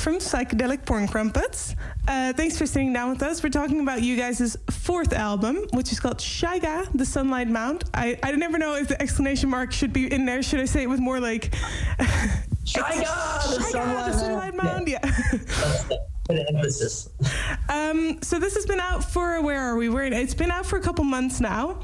from Psychedelic Porn Crumpets. Uh, thanks for sitting down with us. We're talking about you guys' fourth album, which is called Shyga, The Sunlight Mound. I, I never know if the exclamation mark should be in there. Should I say it with more like Shyga, the Sunlight, the sunlight Mound? Yeah. yeah. emphasis. Um, so this has been out for where are we? We're it's been out for a couple months now.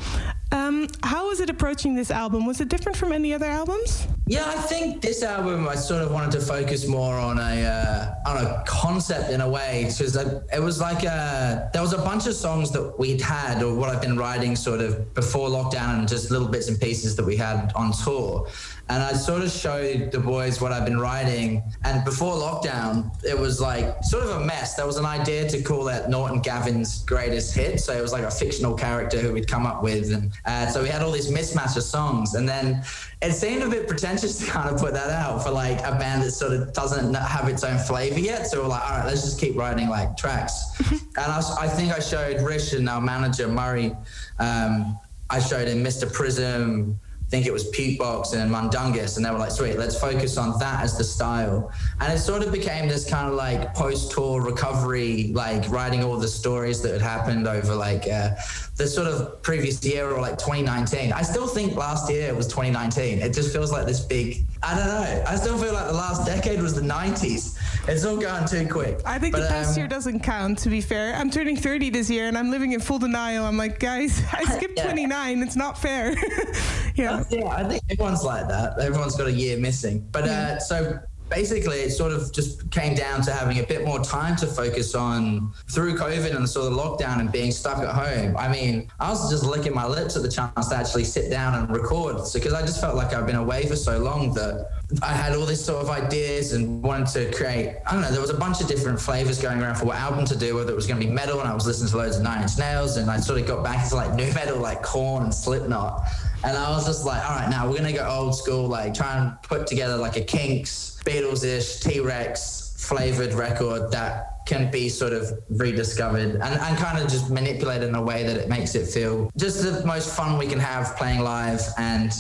Um, how was it approaching this album? Was it different from any other albums? Yeah, I think this album I sort of wanted to focus more on a uh, on a concept in a way because it was like a, uh, there was a bunch of songs that we'd had or what I've been writing sort of before lockdown and just little bits and pieces that we had on tour. And I sort of showed the boys what I've been writing. And before lockdown, it was like sort of a mess. There was an idea to call it Norton Gavin's greatest hit. So it was like a fictional character who we'd come up with. And uh, so we had all these mismatch of songs. And then it seemed a bit pretentious to kind of put that out for like a band that sort of doesn't have its own flavor yet. So we're like, all right, let's just keep writing like tracks. and I, I, think I showed Rich and our manager, Murray, um, I showed him Mr. Prism, I think it was Pete Box and Mundungus, and they were like, sweet, let's focus on that as the style. And it sort of became this kind of like post tour recovery, like writing all the stories that had happened over like uh, the sort of previous year or like 2019. I still think last year was 2019. It just feels like this big, I don't know. I still feel like the last decade was the 90s. It's all going too quick. I think but, the past um, year doesn't count, to be fair. I'm turning 30 this year and I'm living in full denial. I'm like, guys, I skipped yeah. 29. It's not fair. yeah. Yeah, I think everyone's like that. Everyone's got a year missing. But uh, so basically it sort of just came down to having a bit more time to focus on through COVID and sort of lockdown and being stuck at home. I mean, I was just licking my lips at the chance to actually sit down and record. So, because I just felt like I've been away for so long that I had all these sort of ideas and wanted to create. I don't know. There was a bunch of different flavors going around for what album to do, whether it was going to be metal, and I was listening to loads of Nine Inch Nails, and I sort of got back into like new metal, like Korn and Slipknot, and I was just like, all right, now we're gonna go old school, like try and put together like a Kinks Beatles-ish, T-Rex flavored record that can be sort of rediscovered and, and kind of just manipulated in a way that it makes it feel just the most fun we can have playing live and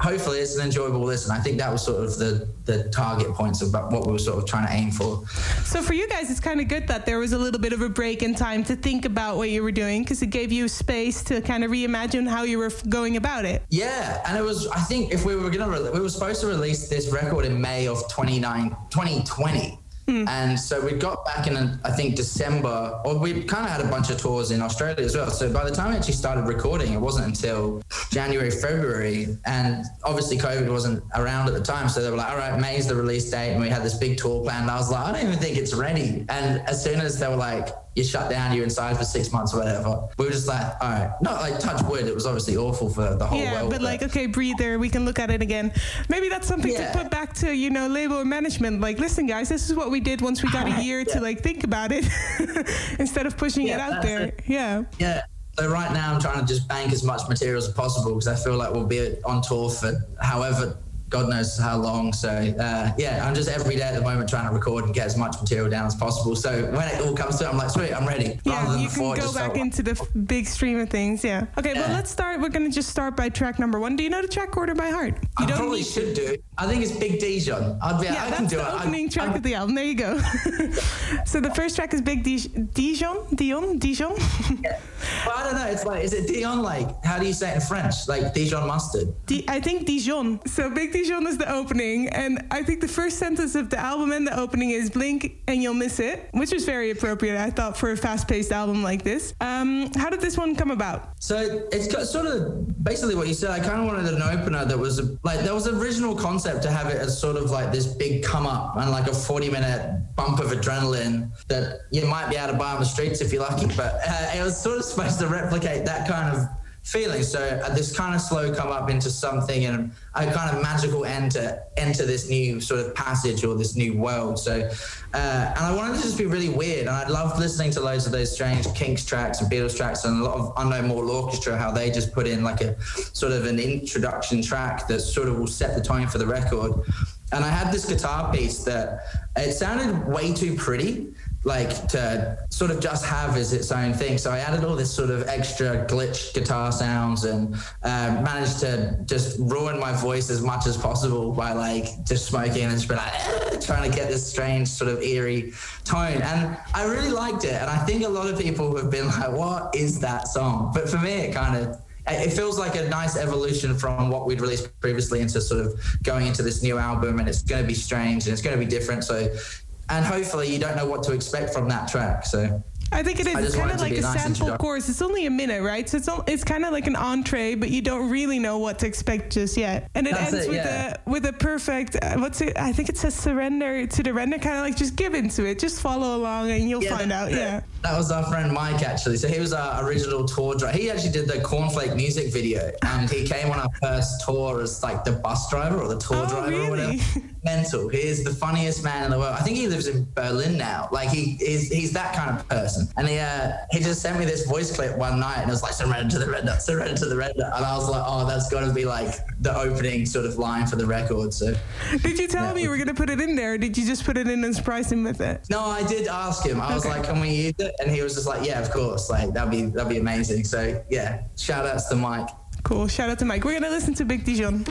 hopefully it's an enjoyable listen. I think that was sort of the the target points of what we were sort of trying to aim for. So for you guys, it's kind of good that there was a little bit of a break in time to think about what you were doing because it gave you space to kind of reimagine how you were going about it. Yeah, and it was. I think if we were gonna, we were supposed to release this record in May of 29, 2020. Mm. And so we got back in, I think, December, or we kind of had a bunch of tours in Australia as well. So by the time we actually started recording, it wasn't until January, February. And obviously, COVID wasn't around at the time. So they were like, all right, May's the release date. And we had this big tour planned. I was like, I don't even think it's ready. And as soon as they were like, you're shut down, you're inside for six months or whatever. We were just like, all right, not like touch wood. It was obviously awful for the whole yeah, world. but like, okay, breather. We can look at it again. Maybe that's something yeah. to put back to you know label and management. Like, listen, guys, this is what we did once we got a year yeah. To like think about it instead of pushing it out there. It. Yeah. Yeah. So right now I'm trying to just bank as much material as possible because I feel like we'll be on tour for however God knows how long. So uh, yeah, I'm just every day at the moment trying to record and get as much material down as possible. So when it all comes to, it, I'm like, sweet, I'm ready. Yeah, you can go back into the f- big stream of things. Yeah. Okay, yeah. well let's start. We're gonna just start by track number one. Do you know the track order by heart? You I don't probably should do. I think it's Big Dijon. I'd be, yeah, I can do the it. opening I'm, track I'm, of the album. There you go. so the first track is Big Dijon. Dijon. Dijon. yeah. Well, I don't know. It's like, is it Dijon? Like, how do you say it in French? Like Dijon mustard. Di- I think Dijon. So Big Dijon is the opening and I think the first sentence of the album and the opening is "Blink and you'll miss it," which is very appropriate, I thought, for a fast-paced album like this. Um, how did this one come about? So it's sort of basically what you said. I kind of wanted an opener that was like there was an original concept to have it as sort of like this big come up and like a 40-minute bump of adrenaline that you might be able to buy on the streets if you're lucky, but uh, it was sort of supposed to replicate that kind of feeling. So uh, this kind of slow come up into something and a kind of magical to enter this new sort of passage or this new world. So, uh, and I wanted to just be really weird. And I loved listening to loads of those strange Kinks tracks and Beatles tracks and a lot of Unknown Mortal Orchestra, how they just put in like a sort of an introduction track that sort of will set the tone for the record. And I had this guitar piece that it sounded way too pretty like to sort of just have as its own thing. So I added all this sort of extra glitch guitar sounds and um, managed to just ruin my voice as much as possible by like just smoking and just be like trying to get this strange sort of eerie tone. And I really liked it. And I think a lot of people have been like, "What is that song?" But for me, it kind of it feels like a nice evolution from what we'd released previously into sort of going into this new album and it's going to be strange and it's going to be different so and hopefully you don't know what to expect from that track so I think it is. It's kind of like a nice sample course. It's only a minute, right? So it's it's kind of like an entree, but you don't really know what to expect just yet. And it That's ends it, with yeah. a with a perfect. Uh, what's it? I think it says surrender to the render. Kind of like just give into it, just follow along, and you'll yeah, find out. Yeah. That was our friend Mike actually. So he was our original tour driver. He actually did the Cornflake music video, and he came on our first tour as like the bus driver or the tour oh, driver really? or whatever. Mental. He is the funniest man in the world. I think he lives in Berlin now. Like he is. He's that kind of person. And he uh, he just sent me this voice clip one night, and it was like surrender to the render, surrender to the render, and I was like, oh, that's got to be like the opening sort of line for the record. So. Did you tell yeah. him you were going to put it in there? Or did you just put it in and surprise him with it? No, I did ask him. I okay. was like, can we use it? And he was just like, yeah, of course. Like that'd be that'd be amazing. So yeah, shout outs to Mike. Cool. Shout out to Mike. We're gonna listen to Big Dijon.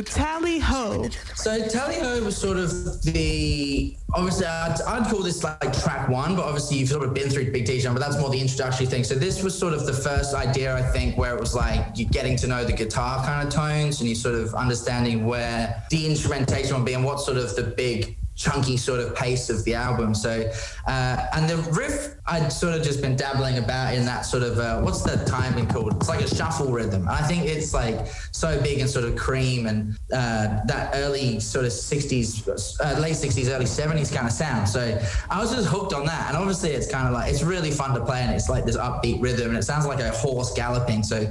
Tally Ho. So Tally Ho was sort of the obviously I'd, I'd, call this like track one, but obviously you've sort of been through Big Dijon, but that's more the introductory thing. So this was sort of the first idea I think where it was like you're getting to know the guitar kind of tones and you're sort of understanding where the instrumentation would be and what sort of the big chunky sort of pace of the album. So, uh, and the riff, I'd sort of just been dabbling about in that sort of, uh, what's the timing called? It's like a shuffle rhythm. I think it's like so big and sort of cream and uh, that early sort of 60s, uh, late 60s, early 70s kind of sound. So I was just hooked on that. And obviously it's kind of like, it's really fun to play and it's like this upbeat rhythm and it sounds like a horse galloping. So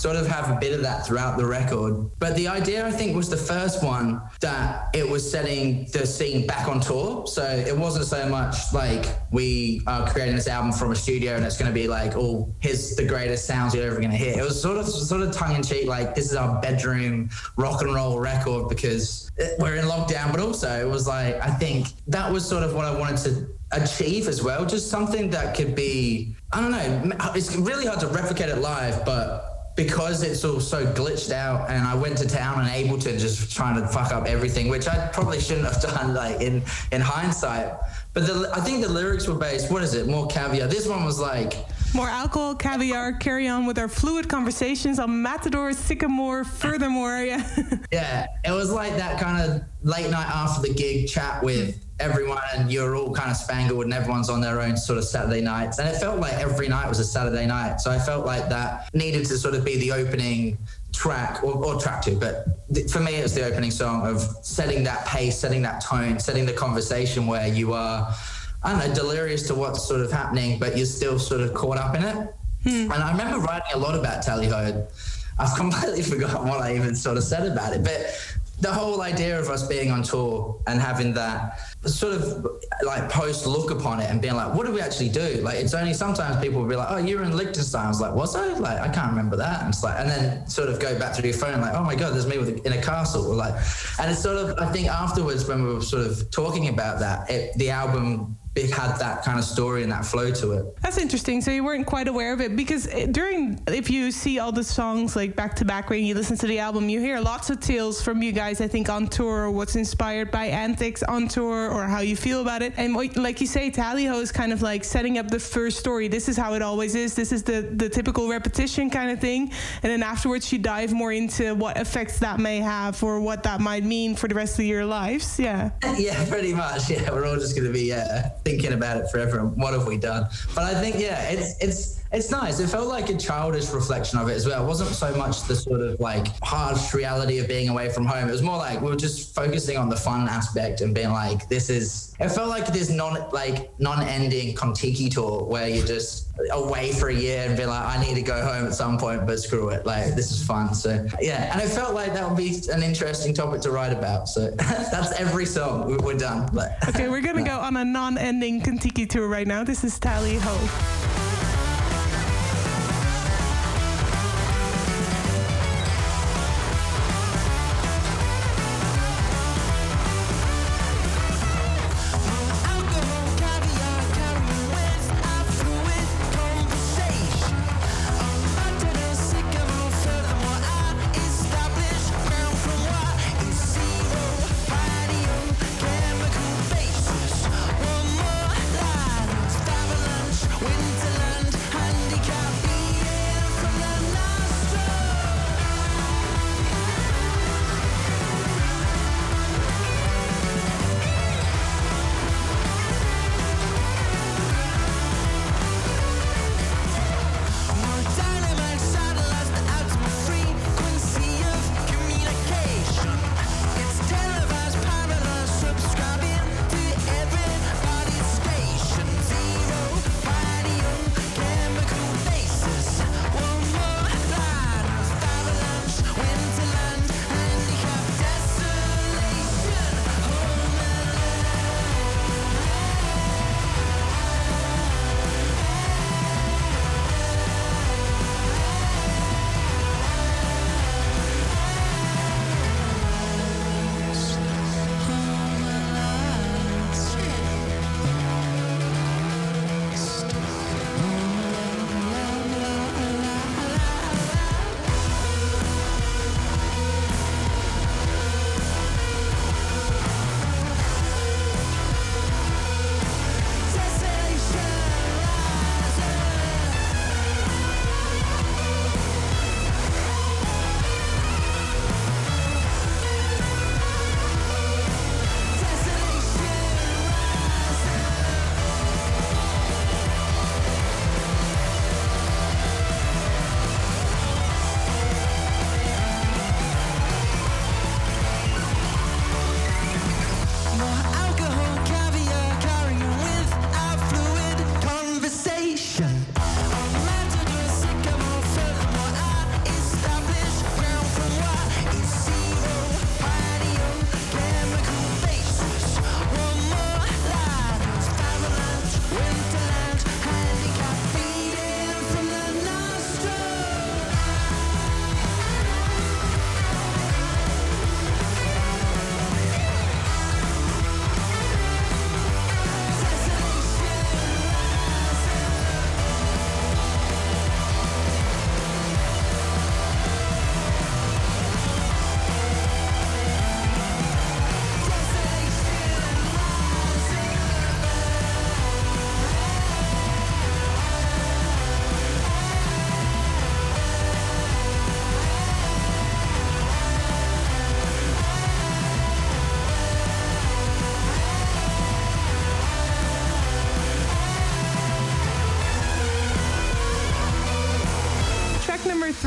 sort of have a bit of that throughout the record. But the idea, I think, was the first one that it was setting the scene back on tour. So it wasn't so much like we are creating this album from a studio and it's going to be like, oh, here's the greatest sounds you're ever going to hear. It was sort of sort of tongue in cheek, like this is our bedroom rock and roll record because we're in lockdown. But also, it was like I think that was sort of what I wanted to achieve as well. Just something that could be, I don't know, it's really hard to replicate it live, but because it's all so glitched out and I went to town and Ableton just trying to fuck up everything, which I probably shouldn't have done like in, in hindsight. But the, I think the lyrics were based, what is it? More caviar. This one was like more alcohol, caviar, carry on with our fluid conversations on Matador, Sycamore, furthermore, yeah. yeah, it was like that kind of late night after the gig chat with hmm. Everyone and you're all kind of spangled and everyone's on their own sort of Saturday nights. And it felt like every night was a Saturday night. So I felt like that needed to sort of be the opening track or, or track two. But th- for me, it was the opening song of setting that pace, setting that tone, setting the conversation where you are, I don't know, delirious to what's sort of happening, but you're still sort of caught up in it. Hmm. And I remember writing a lot about Tally Ho. I've completely forgotten what I even sort of said about it. But the whole idea of us being on tour and having that sort of like post look upon it and being like, what do we actually do? Like, it's only sometimes people will be like, oh, you're in Liechtenstein. I was like, was I? Like, I can't remember that. And it's like, and then sort of go back to your phone, like, oh my God, there's me with, in a castle. Like, and it's sort of, I think afterwards when we were sort of talking about that, it, the album it had that kind of story and that flow to it. That's interesting. So you weren't quite aware of it because eh, during, if you see all the songs like back to back when you listen to the album, you hear lots of tales from you guys. I think on tour, or what's inspired by antics on tour, or how you feel about it. And like you say, Tally Ho is kind of like setting up the first story. This is how it always is. This is the the typical repetition kind of thing. And then afterwards, you dive more into what effects that may have or what that might mean for the rest of your lives. Yeah. yeah, pretty much. Yeah, we're all just going to be uh, thinking about it forever. And what have we done? But I think yeah, it's it's it's nice. It felt like a childish reflection of it as well. It wasn't so much the sort of like harsh reality of being away from home. It was more like we were just focusing on the fun aspect and being like, this is. It felt like this non like non-ending Contiki tour where you're just away for a year and be like, I need to go home at some point, but screw it. Like this is fun. So yeah, and it felt like that would be an interesting topic to write about. So that's every song. We're done. But okay, we're gonna go on a non-ending Contiki tour right now. This is Tally Ho.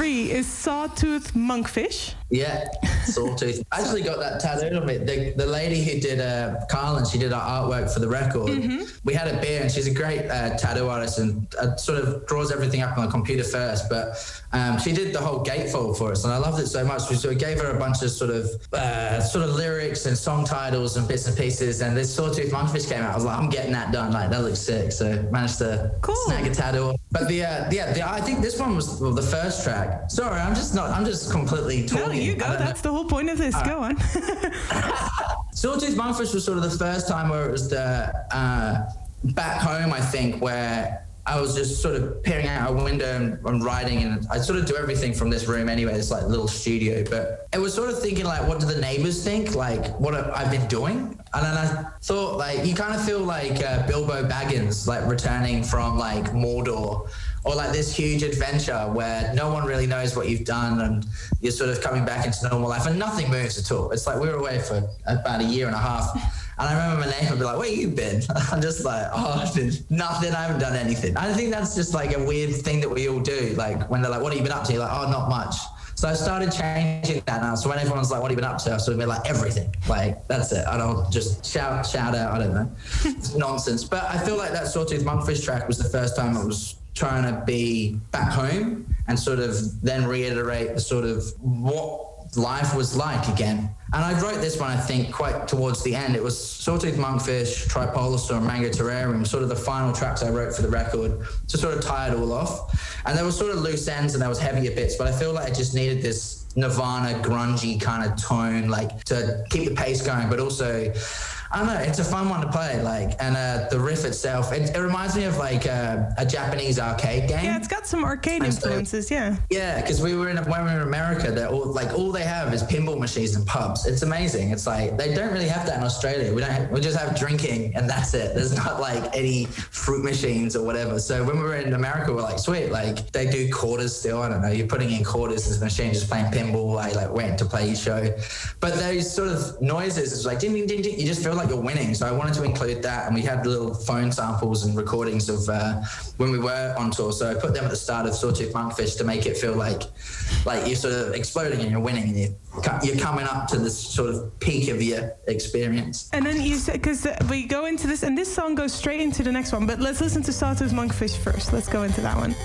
Three is Sawtooth Monkfish. Yeah, Sawtooth. I actually got that tattooed on me. The, the lady who did uh, Carlin, she did our artwork for the record. Mm-hmm. We had a beer, and she's a great uh, tattoo artist and uh, sort of draws everything up on the computer first. But um, she did the whole gatefold for us, and I loved it so much. We sort of gave her a bunch of sort of uh, sort of lyrics and song titles and bits and pieces. And this Sawtooth Monkfish came out. I was like, I'm getting that done. Like that looks sick. So managed to cool. snag a tattoo. But the uh, yeah, the, I think this one was well, the first track. Sorry, I'm just not. I'm just completely talking. No, you go. That's the whole point of this. Go on. Sawtooth Monkfish was sort of the first time where it was the uh, back home, I think, where I was just sort of peering out a window and, and, writing, and I sort of do everything from this room anyway. It's like a little studio, but it was sort of thinking like, what do the neighbors think? Like what I've been doing, and then I thought like you kind of feel like uh, Bilbo Baggins, like returning from like Mordor, or like this huge adventure where no one really knows what you've done, and you're sort of coming back into normal life, and nothing moves at all. It's like we were away for about a year and a half. And I remember my neighbor would be like, where you been? I'm just like, oh, nothing. I haven't done anything. I think that's just like a weird thing that we all do. Like when they're like, what have you been up to? You're like, oh, not much. So I started changing that now. So when everyone's like, what have you been up to? I've sort of been like, everything. Like, that's it. I don't just shout, shout out. I don't know. it's nonsense. But I feel like that Sawtooth Monkfish track was the first time it was trying to be back home and sort of then reiterate the sort of what life was like again. And I wrote this one, I think, quite towards the end. It was Sawtooth Monkfish, Tripolosaur, Mango Terrarium, sort of the final tracks I wrote for the record to sort of tie it all off. And there was sort of loose ends and there was heavier bits, but I feel like I just needed this Nirvana grungy kind of tone, like to keep the pace going, but also I don't know. It's a fun one to play. Like, and uh, the riff itself, it, it reminds me of like uh, a Japanese arcade game. Yeah, it's got some arcade and influences. So, yeah. Yeah, because we were in when we were in America, they're all like all they have is pinball machines and pubs. It's amazing. It's like they don't really have that in Australia. We don't. Have, we just have drinking and that's it. There's not like any fruit machines or whatever. So when we were in America, we're like, sweet. Like they do quarters still. I don't know. You're putting in quarters the machine, just playing pinball. I like went to play your show, but those sort of noises, it's like ding ding ding ding. You just feel like like you're winning. So I wanted to include that, and we had little phone samples and recordings of uh, when we were on tour. So I put them at the start of Sawtooth Monkfish to make it feel like like you're sort of exploding and you're winning, and you you're coming up to this sort of peak of your experience. And then you said because we go into this, and this song goes straight into the next one. But let's listen to Sawtooth Monkfish first. Let's go into that one.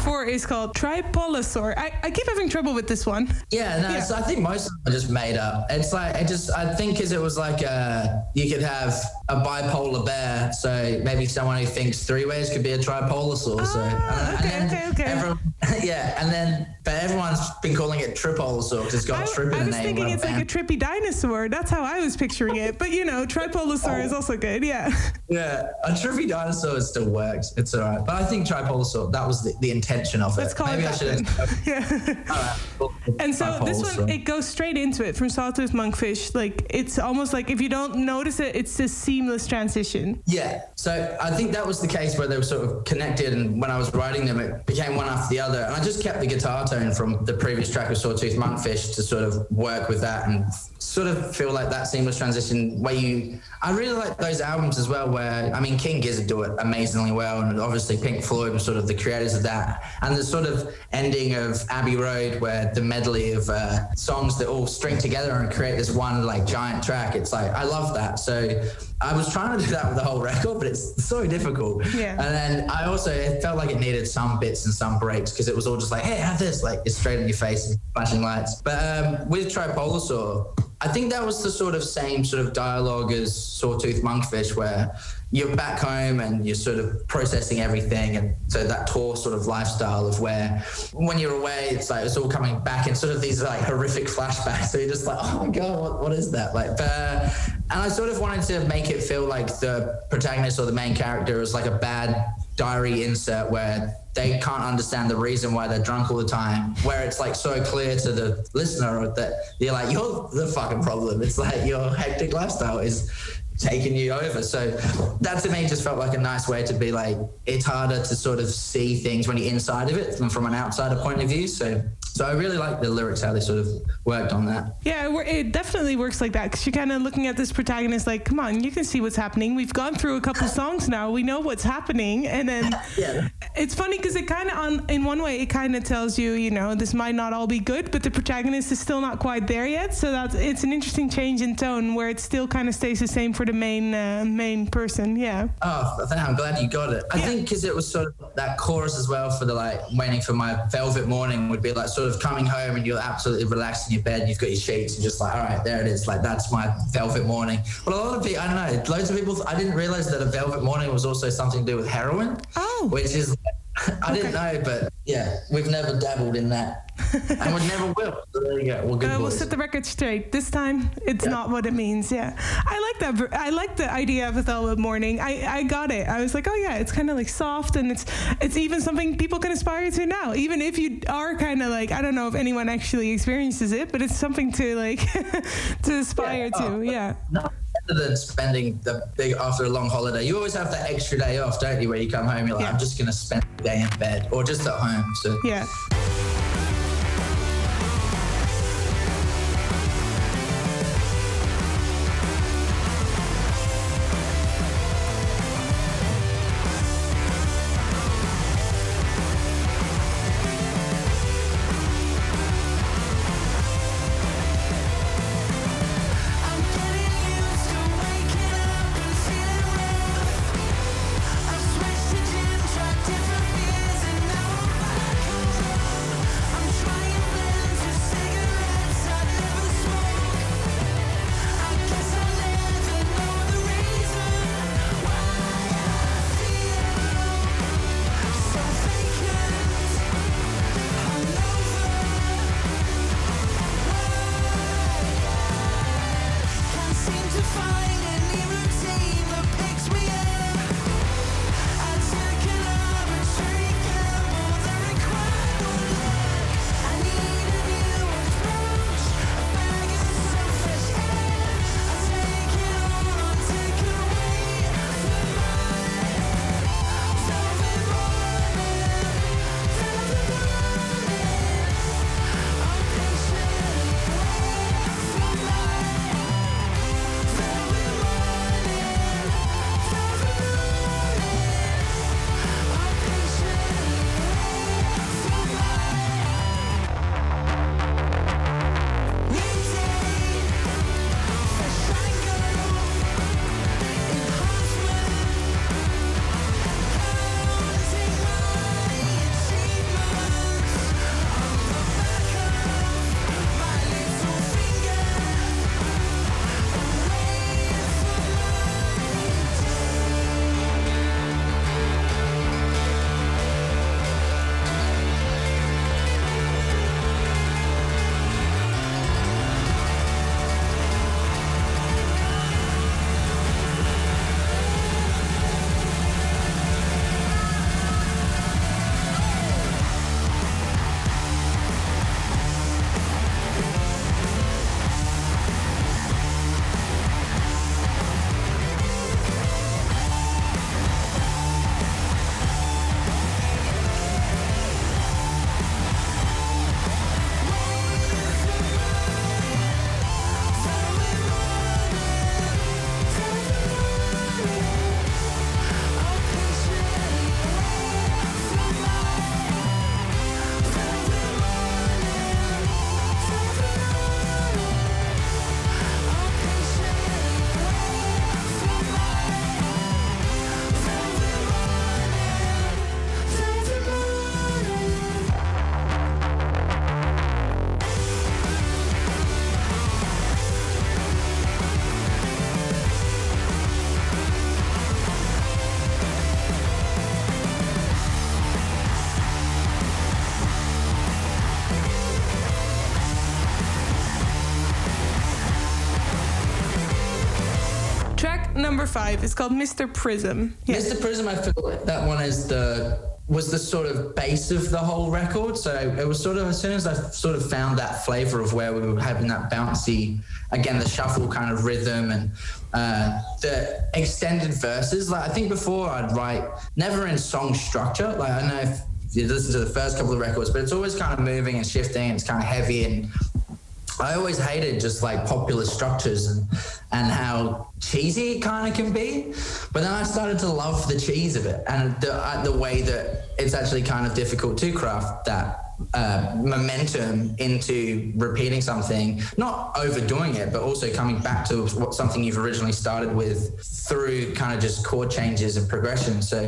Four is called Tripolosaur. I, I keep having trouble with this one. Yeah, no, Yeah. So I think most of them are just made up. It's like I just I think because it was like uh you could have a bipolar bear, so maybe someone who thinks three ways could be a tripolosaur. so Ah, okay, and okay, okay. Everyone, yeah, and then but everyone's been calling it tripolosaur because it's got I, trip in I was name. thinking it's like a trippy dinosaur. That's how I was picturing it. But you know, Tripolosaur is also good. Yeah. yeah, a trippy dinosaur still works. It's all right, but I think tripolosaur that was the, the intention of it. Let's call maybe it I should. yeah. all right, cool. And so this one, it goes straight into it from Sawtooth Monkfish. Like it's almost like if you don't notice it, it's a seamless transition. Yeah. So I think that was the case where they were sort of connected, and when I was writing them, it became one after the other. And I just kept the guitar tone from the previous track of Sawtooth Monkfish to sort of work with that and sort of feel like that seamless transition where you. I really like those albums as well, where I mean, King Gizzard do it amazingly well, and obviously Pink Floyd were sort of the creators of that. And the sort of ending of Abbey Road, where the medley of uh, songs that all string together and create this one like giant track. It's like I love that. So I was trying to do that with the whole record, but it's so difficult. Yeah. And then I also it felt like it needed some bits and some breaks because it was all just like, hey, have this, like it's straight in your face and flashing lights. But um, with Tripolosaur, I think that was the sort of same sort of dialogue as Sawtooth Monkfish, where you're back home and you're sort of processing everything, and so that tour sort of lifestyle of where when you're away, it's like it's all coming back in sort of these like horrific flashbacks. So you're just like, oh my god, what, what is that? Like, and I sort of wanted to make it feel like the protagonist or the main character is like a bad diary insert where they can't understand the reason why they're drunk all the time where it's like so clear to the listener that you're like you're the fucking problem. It's like your hectic lifestyle is taking you over. So that to me just felt like a nice way to be like it's harder to sort of see things when you're inside of it than from an outsider point of view. So so i really like the lyrics how they sort of worked on that Yeah, it definitely works like that because you're kind of looking at this protagonist like, come on, you can see what's happening. We've gone through a couple songs now. We know what's happening. And then Yeah. it's funny because it kind of, on in one way, it kind of tells you, you know, this might not all be good, but the protagonist is still not quite there yet. So that's it's an interesting change in tone where it still kind of stays the same for the main uh, main person. Yeah. Oh, I'm glad you got it. I Yeah. think because it was sort of that chorus as well for the like waiting for my velvet morning would be like sort of coming home and you're absolutely relaxed in your bed. You've got your sheets and just like, all right, there it is. Like that's my velvet morning. But a lot of people, I don't know, loads of people. I didn't realize that a velvet morning was also something to do with heroin. Oh. which is I didn't know, but yeah, we've never dabbled in that, and we never will. So there you go. Well, good Uh, we'll set the record straight. This time, it's Yeah. not what it means. Yeah, I like that. I like the idea of a velvet morning. I, I got it. I was like, oh yeah, it's kind of like soft, and it's it's even something people can aspire to now. Even if you are kind of like, I don't know if anyone actually experiences it, but it's something to like to aspire Yeah. to. Oh, Yeah. No, than spending the big after a long holiday. You always have that extra day off, don't you? Where you come home, you're like, Yeah. I'm just gonna spend the day in bed or just at home. So Yeah. Number five. It's called Mr. Prism. Yeah. Mr. Prism, I feel like that one is the was the sort of base of the whole record. So it was sort of as soon as I sort of found that flavor of where we were having that bouncy, again the shuffle kind of rhythm and uh, the extended verses. Like I think before I'd write never in song structure. Like I know if you listen to the first couple of records, but it's always kind of moving and shifting. And it's kind of heavy and I always hated just like popular structures and and how cheesy it kind of can be. But then I started to love the cheese of it and the uh, the way that it's actually kind of difficult to craft that uh, momentum into repeating something, not overdoing it, but also coming back to what something you've originally started with through kind of just chord changes and progression. So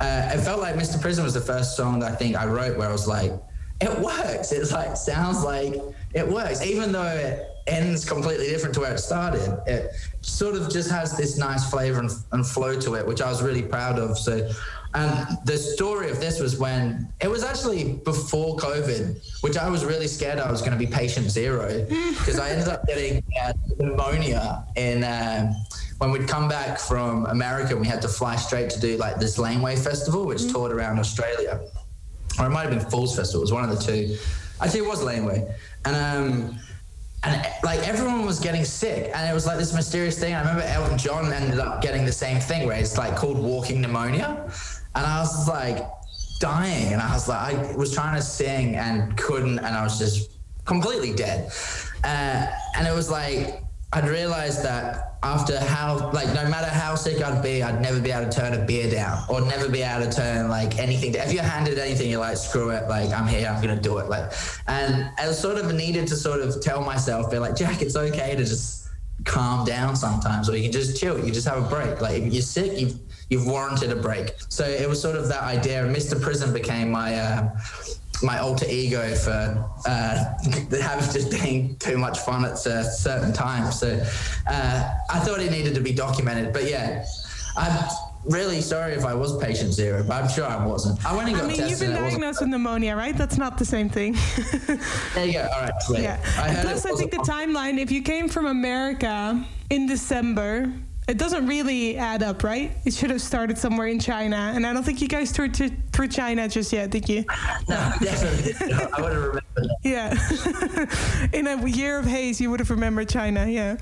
uh, it felt like Mr. Prism was the first song that I think I wrote where I was like, it works. It's like sounds like it works, even though it ends completely different to where it started. It sort of just has this nice flavor and, and flow to it, which I was really proud of. So, and the story of this was when it was actually before COVID, which I was really scared I was going to be patient zero because I ended up getting uh, pneumonia in. Um, when we'd come back from America, we had to fly straight to do like this Laneway Festival, which toured around Australia or it might have been Falls Festival. It was one of the two. Actually, it was Laneway, and um, and like everyone was getting sick, and it was like this mysterious thing. I remember Elton John ended up getting the same thing, where it's like called walking pneumonia, and I was like dying, and I was like, I was trying to sing and couldn't, and I was just completely dead, uh, and it was like I'd realized that after how like no matter how sick I'd be, I'd never be able to turn a beer down or never be able to turn like anything. If you're handed anything, you're like, screw it, like I'm here, I'm gonna do it. Like, and I sort of needed to sort of tell myself, be like, Jack, it's okay to just calm down sometimes, or you can just chill. You just have a break. Like if you're sick, you've you've warranted a break. So it was sort of that idea. Mr. Prism became my. Uh, my alter ego for uh, having just being too much fun at a certain times. So uh, I thought it needed to be documented. But yeah, I'm really sorry if I was patient zero, but I'm sure I wasn't. I went and got I mean, you've been and it wasn't- diagnosed with pneumonia, right? That's not the same thing. There you go. All right. Sweet. yeah. I plus, I think the timeline, if you came from America in December, it doesn't really add up, right? It should have started somewhere in China. And I don't think you guys toured to, through China just yet, did you? No, definitely. not. I would have remembered that. Yeah. in a year of haze, you would have remembered China. Yeah.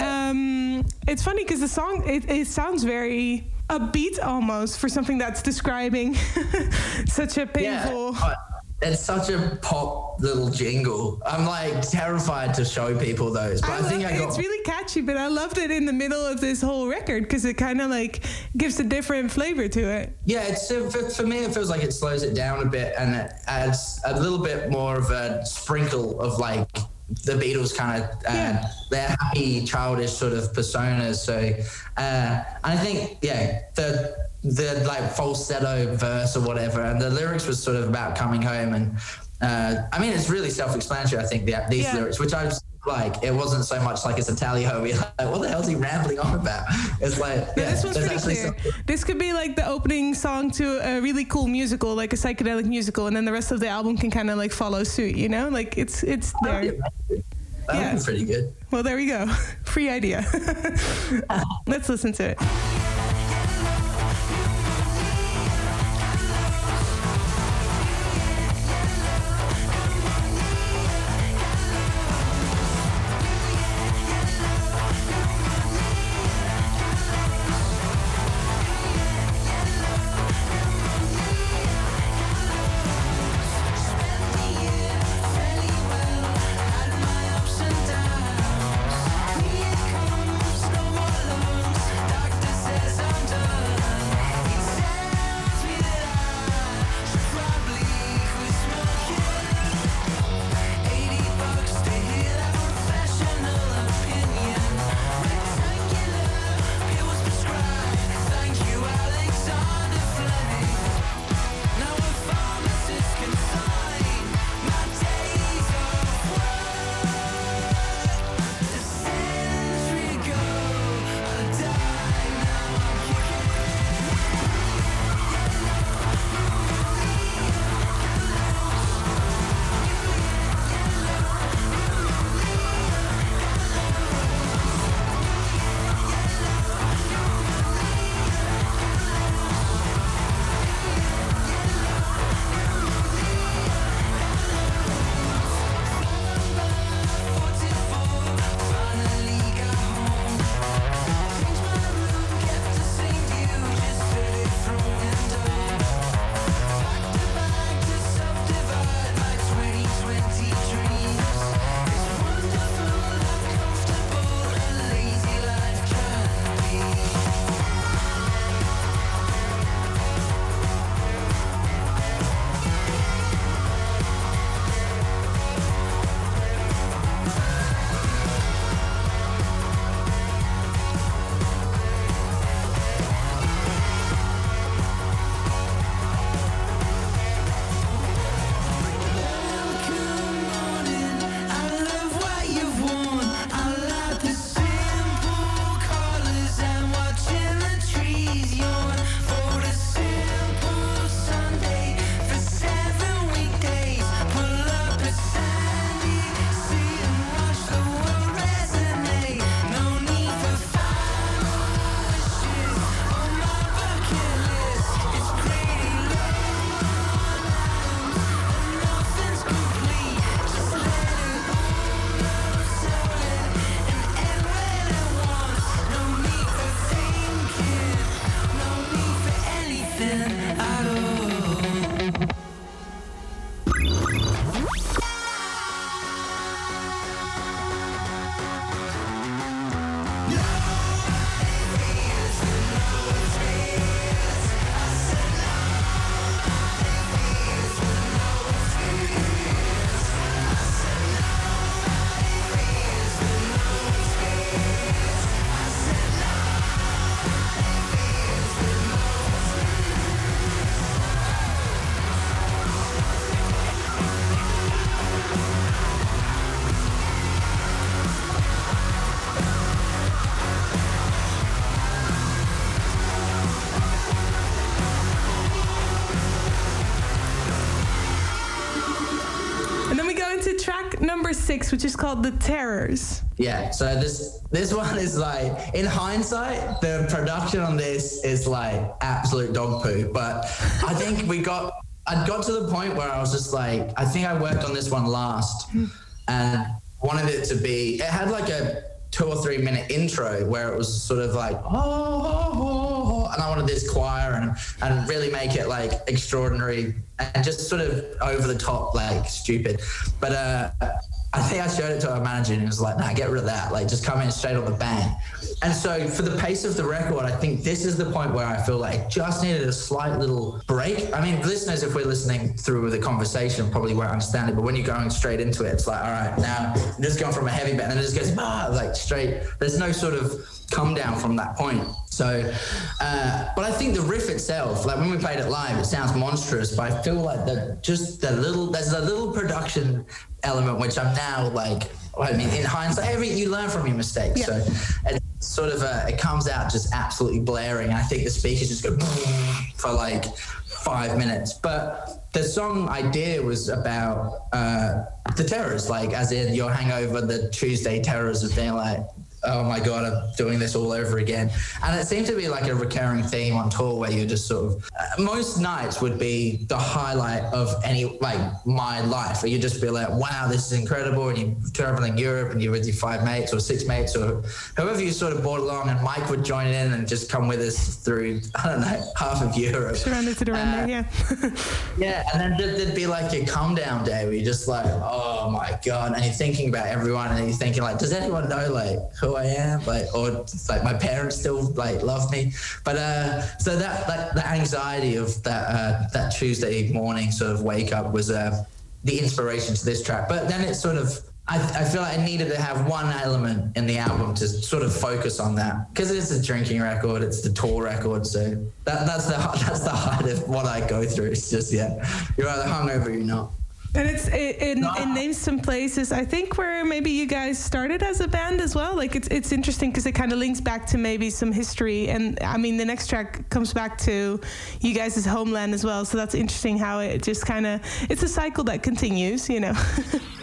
Um, it's funny because the song, it, it sounds very upbeat almost for something that's describing such a painful. Yeah. It's such a pop little jingle. I'm like terrified to show people those, but I, I think I got. It's really catchy, but I loved it in the middle of this whole record because it kind of like gives a different flavor to it. Yeah, it's for, for me. It feels like it slows it down a bit and it adds a little bit more of a sprinkle of like the Beatles kind of uh, Yeah. their happy childish sort of personas. So uh, I think yeah, the the like falsetto verse or whatever, and the lyrics was sort of about coming home and. Uh, I mean, it's really self-explanatory. I think the, these Yeah. lyrics, which I like, it wasn't so much like it's a tally ho. You're like, what the hell's he rambling on about? It's like, Yeah, yeah, this one's pretty clear. something- This could be like the opening song to a really cool musical, like a psychedelic musical, and then the rest of the album can kind of like follow suit. You know, like it's it's there. That would Yeah. be pretty good. Well, there we go. Free idea. Let's listen to it. Six, which is called The Terrors. Yeah, so this this one is like in hindsight, the production on this is like absolute dog poo. But I think we got I got to the point where I was just like, I think I worked on this one last and wanted it to be it had like a two or three minute intro where it was sort of like oh, oh, oh, oh," and I wanted this choir and and really make it like extraordinary and just sort of over the top like stupid. But uh I think I showed it to our manager and he was like, nah, get rid of that. Like, just come in straight on the bang. And so, for the pace of the record, I think this is the point where I feel like it just needed a slight little break. I mean, listeners, if we're listening through the conversation, probably won't understand it. But when you're going straight into it, it's like, all right, now just going from a heavy bit and it just goes, like straight. There's no sort of come down from that point. So, uh, but I think the riff itself, like when we played it live, it sounds monstrous. But I feel like the just the little there's a little production element which I'm now like. I mean, in hindsight, every you learn from your mistakes. Yeah. So it's sort of uh it comes out just absolutely blaring. I think the speakers just go for like five minutes. But the song idea was about uh, the terrors, like as in your hangover, the Tuesday terrors of being like, oh my god, I'm doing this all over again. And it seemed to be like a recurring theme on tour where you're just sort of uh, most nights would be the highlight of any like my life, where you just be like, wow, this is incredible, and you're traveling Europe and you're with your five mates or six mates or whoever you sort of brought along, and Mike would join in and just come with us through I don't know half of Europe. Surrounded to the Uh, yeah. Yeah, and then there- there'd be like a calm down day where you're just like, oh my god, and you're thinking about everyone, and you're thinking like, does anyone know like who I am, like, or like my parents still like love me? But uh, so that that the anxiety of that uh, that Tuesday morning sort of wake up was uh, the inspiration to this track. But then it sort of. I, I feel like I needed to have one element in the album to sort of focus on that because it's a drinking record, it's the tour record, so that, that's the that's the height of what I go through. It's just yeah, you're either hungover or you're not. And it's it, it, it names some places I think where maybe you guys started as a band as well. Like it's it's interesting because it kind of links back to maybe some history. And I mean the next track comes back to you guys' homeland as well. So that's interesting how it just kind of it's a cycle that continues. You know.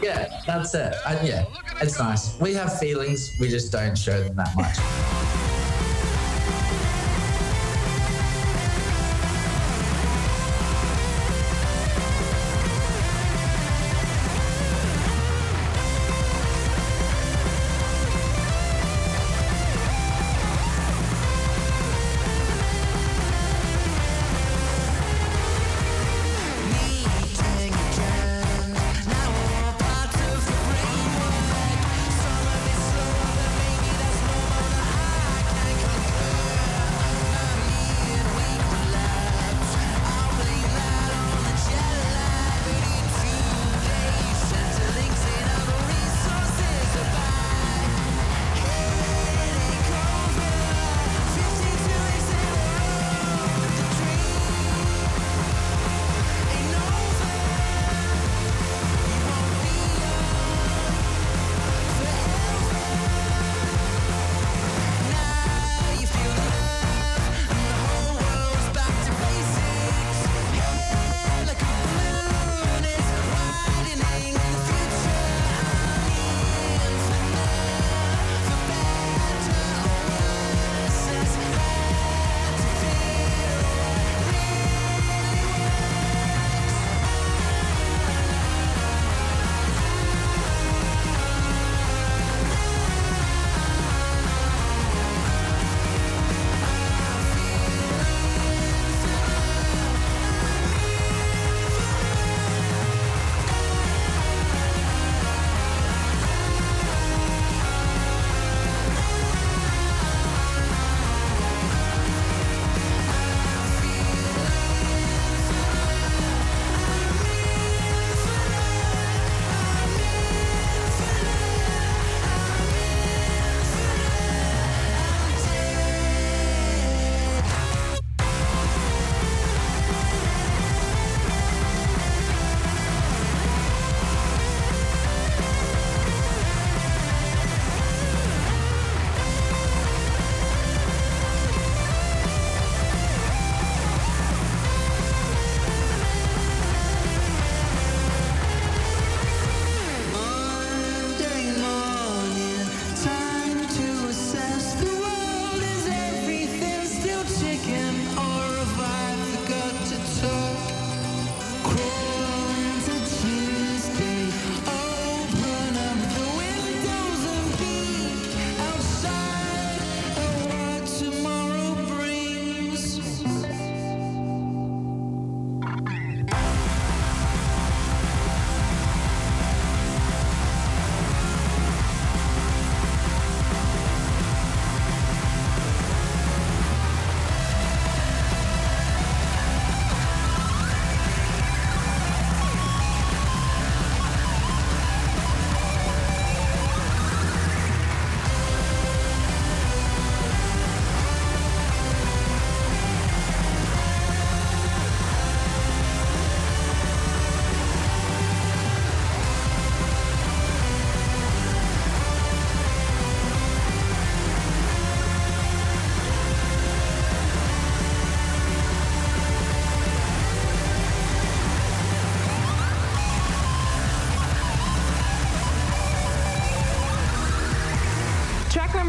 Yeah, that's it. Yeah, it's nice. We have feelings, we just don't show them that much.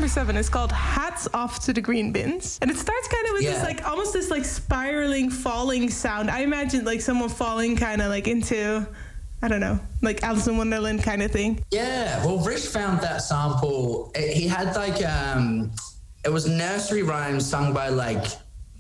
Number seven is called Hats Off to the Green Bins. And it starts kind of with this like almost this like spiraling falling sound. I imagine like someone falling kind of like into I don't know, like Alice in Wonderland kind of thing. Yeah, well, Rich found that sample. It, he had like um, it was nursery rhymes sung by like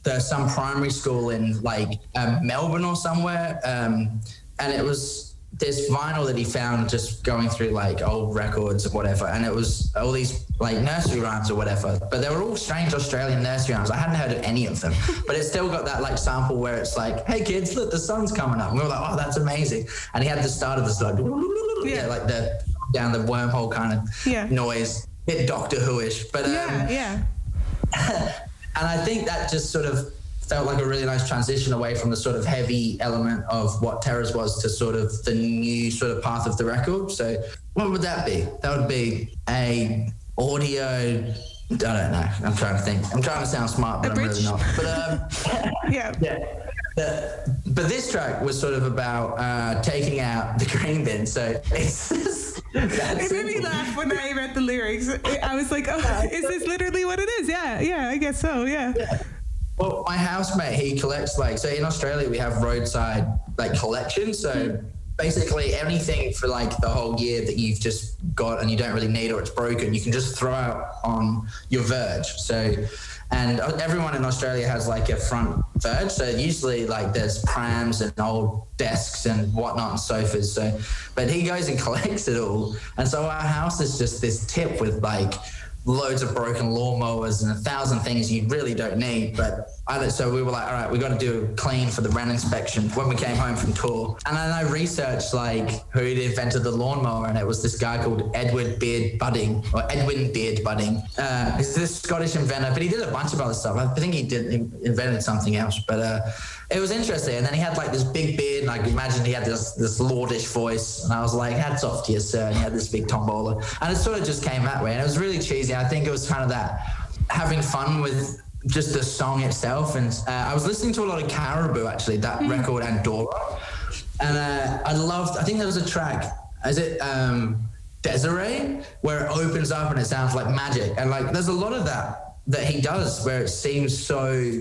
the some primary school in like um, Melbourne or somewhere, um, and it was this vinyl that he found just going through like old records or whatever, and it was all these like nursery rhymes or whatever, but they were all strange Australian nursery rhymes. I hadn't heard of any of them, but it still got that like sample where it's like, "Hey kids, look, the sun's coming up." And we were like, "Oh, that's amazing!" And he had the start of this like, yeah, like the down the wormhole kind of Yeah. noise, bit Doctor Who-ish. But um, Yeah, yeah. and I think that just sort of felt like a really nice transition away from the sort of heavy element of what Terrors was to sort of the new sort of path of the record. So what would that be? That would be a audio. I don't know. I'm trying to think. I'm trying to sound smart, but I'm really not. But um, Yeah. yeah. The- but this track was sort of about uh, taking out the green bin. So it's just It made me laugh when I read the lyrics. I was like, oh, is this literally what it is? Yeah, yeah, I guess so, yeah. Well, my housemate, he collects like so in Australia we have roadside like collections. So hmm. basically anything for like the whole year that you've just got and you don't really need or it's broken, you can just throw out on your verge. So and everyone in Australia has like a front verge. So usually like there's prams and old desks and whatnot and sofas. So but he goes and collects it all. And so our house is just this tip with like loads of broken lawnmowers and a thousand things you really don't need. But I so we were like, all right, we got to do a clean for the rent inspection when we came home from tour. And then I researched like who invented the lawnmower, and it was this guy called Edward Beard Budding or Edwin Beard Budding. Uh, he's this Scottish inventor, but he did a bunch of other stuff. I think he did he invented something else, but. Uh, it was interesting, and then he had like this big beard, and I could imagine he had this this lordish voice, and I was like, "Hats off to you, sir!" And he had this big tombola, and it sort of just came that way, and it was really cheesy. I think it was kind of that having fun with just the song itself, and uh, I was listening to a lot of Caribou actually, that record Andorra, and uh, I loved. I think there was a track. Is it? Um, Desiree, where it opens up and it sounds like magic. And like, there's a lot of that that he does where it seems so,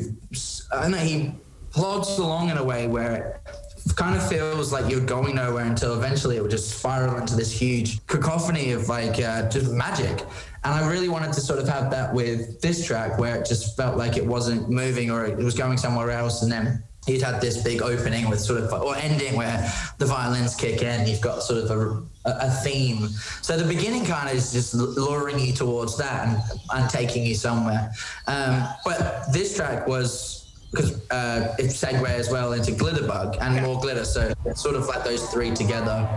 I don't know, he plods along in a way where it kind of feels like you're going nowhere until eventually it would just spiral into this huge cacophony of like uh, just magic. And I really wanted to sort of have that with this track where it just felt like it wasn't moving or it was going somewhere else. And then he'd had this big opening with sort of or ending where the violins kick in. You've got sort of a, a theme. So the beginning kind of is just luring you towards that and, and taking you somewhere. Um, but this track was because uh, it segue as well into glitterbug and more glitter. So it's sort of like those three together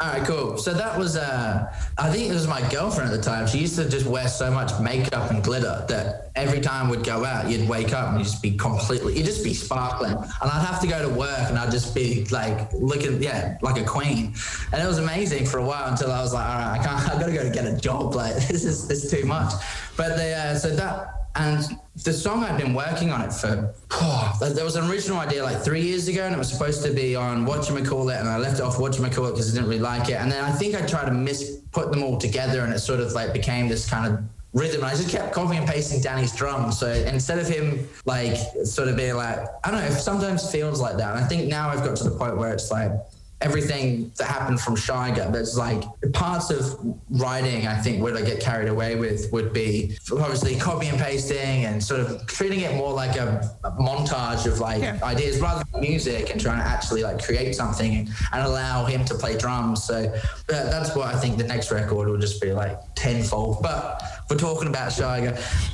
All right, cool. So that was, uh, I think it was my girlfriend at the time. She used to just wear so much makeup and glitter that every time we'd go out, you'd wake up and you'd just be completely, you'd just be sparkling. And I'd have to go to work and I'd just be like looking, yeah, like a queen. And it was amazing for a while until I was like, all right, I can't, I've gotta go to get a job. Like this is, this is too much. But the, uh, so that, and the song I'd been working on it for, oh, there was an original idea like three years ago, and it was supposed to be on Whatchamacallit, and I left it off Whatchamacallit because I didn't really like it. And then I think I tried to mis put them all together, and it sort of like became this kind of rhythm. And I just kept copying and pasting Danny's drums. So instead of him like sort of being like, I don't know, it sometimes feels like that. And I think now I've got to the point where it's like, everything that happened from Shy. There's like parts of writing, I think, where I get carried away with would be obviously copy and pasting and sort of treating it more like a, a montage of like Yeah. ideas rather than music and trying to actually like create something and, and allow him to play drums. So that, that's what I think the next record will just be like tenfold. But we're talking about Shyga.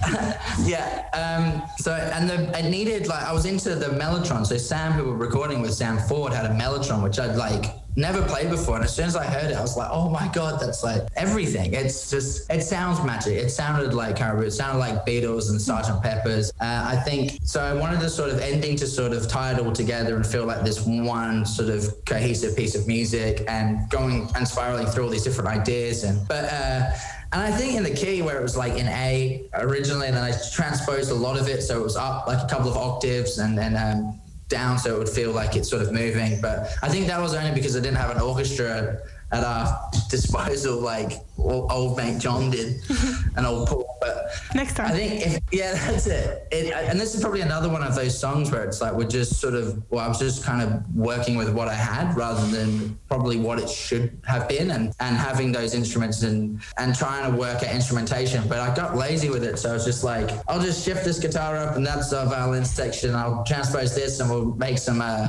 yeah. Um, so, and the, it needed like, I was into the Mellotron. So Sam, who we're recording with, Sam Ford, had a Mellotron, which I'd like never played before. And as soon as I heard it, I was like, oh my God, that's like everything. It's just, it sounds magic. It sounded like Caribou. It sounded like Beatles and Sgt. Pepper's. Uh, I think, so I wanted the sort of ending to sort of tie it all together and feel like this one sort of cohesive piece of music and going and spiraling through all these different ideas. And, but, uh, and I think in the key where it was like in A originally, and then I transposed a lot of it, so it was up like a couple of octaves, and then um, down, so it would feel like it's sort of moving. But I think that was only because I didn't have an orchestra at our disposal, like old, mate John did, and old Paul. But Next time. I think, if, yeah, that's it. it. And this is probably another one of those songs where it's like we're just sort of, well, I was just kind of working with what I had rather than probably what it should have been, and and having those instruments and and trying to work at instrumentation. But I got lazy with it, so I was just like, I'll just shift this guitar up, and that's our violin section. I'll transpose this, and we'll make some. Uh,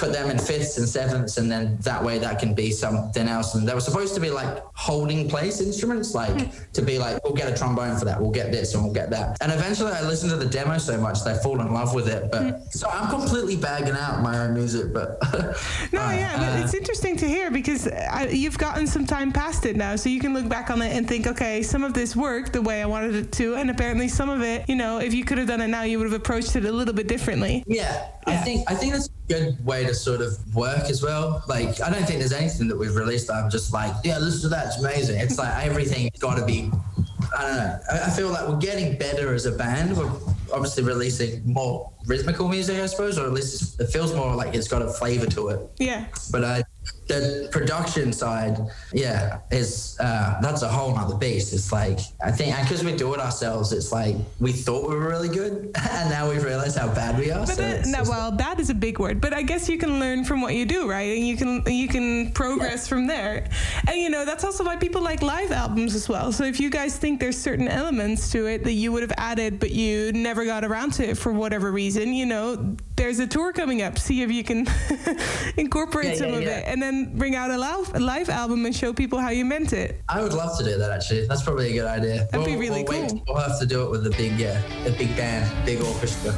put them in fifths and sevenths, and then that way that can be something else. And they were supposed to be like holding place instruments, like hmm. to be like, we'll get a trombone for that, we'll get this, and we'll get that. And eventually, I listened to the demo so much that I fall in love with it. But hmm. so I'm completely bagging out my own music, but No, uh, yeah, but it's uh, interesting to hear because I, you've gotten some time past it now, so you can look back on it and think, okay, some of this worked the way I wanted it to, and apparently some of it, you know, if you could have done it now, you would have approached it a little bit differently. Yeah, I think I think that's a good way to sort of work as well. Like I don't think there's anything that we've released that I'm just like, yeah, listen to that, it's amazing. It's like everything's got to be. I don't know. I, I feel like we're getting better as a band. We're obviously releasing more rhythmical music, I suppose, or at least it feels more like it's got a flavor to it. Yeah. But uh, the production side, yeah, is uh, that's a whole nother beast. It's like I think because we do it ourselves, it's like we thought we were really good, and now we've realized how bad we are. But so it's no, well, bad is a big word, but I guess you can learn from what you do, right? And you can you can progress from there. And you know that's also why people like live albums as well. So if you guys think there's certain elements to it that you would have added, but you never got around to it for whatever reason, you know, there's a tour coming up. See if you can incorporate Yeah, some yeah, of yeah. it, and then bring out a live, a live album and show people how you meant it. I would love to do that. Actually, that's probably a good idea. That'd be We'll- really we'll wait. cool. We'll have to do it with a big, yeah, a big band, big orchestra.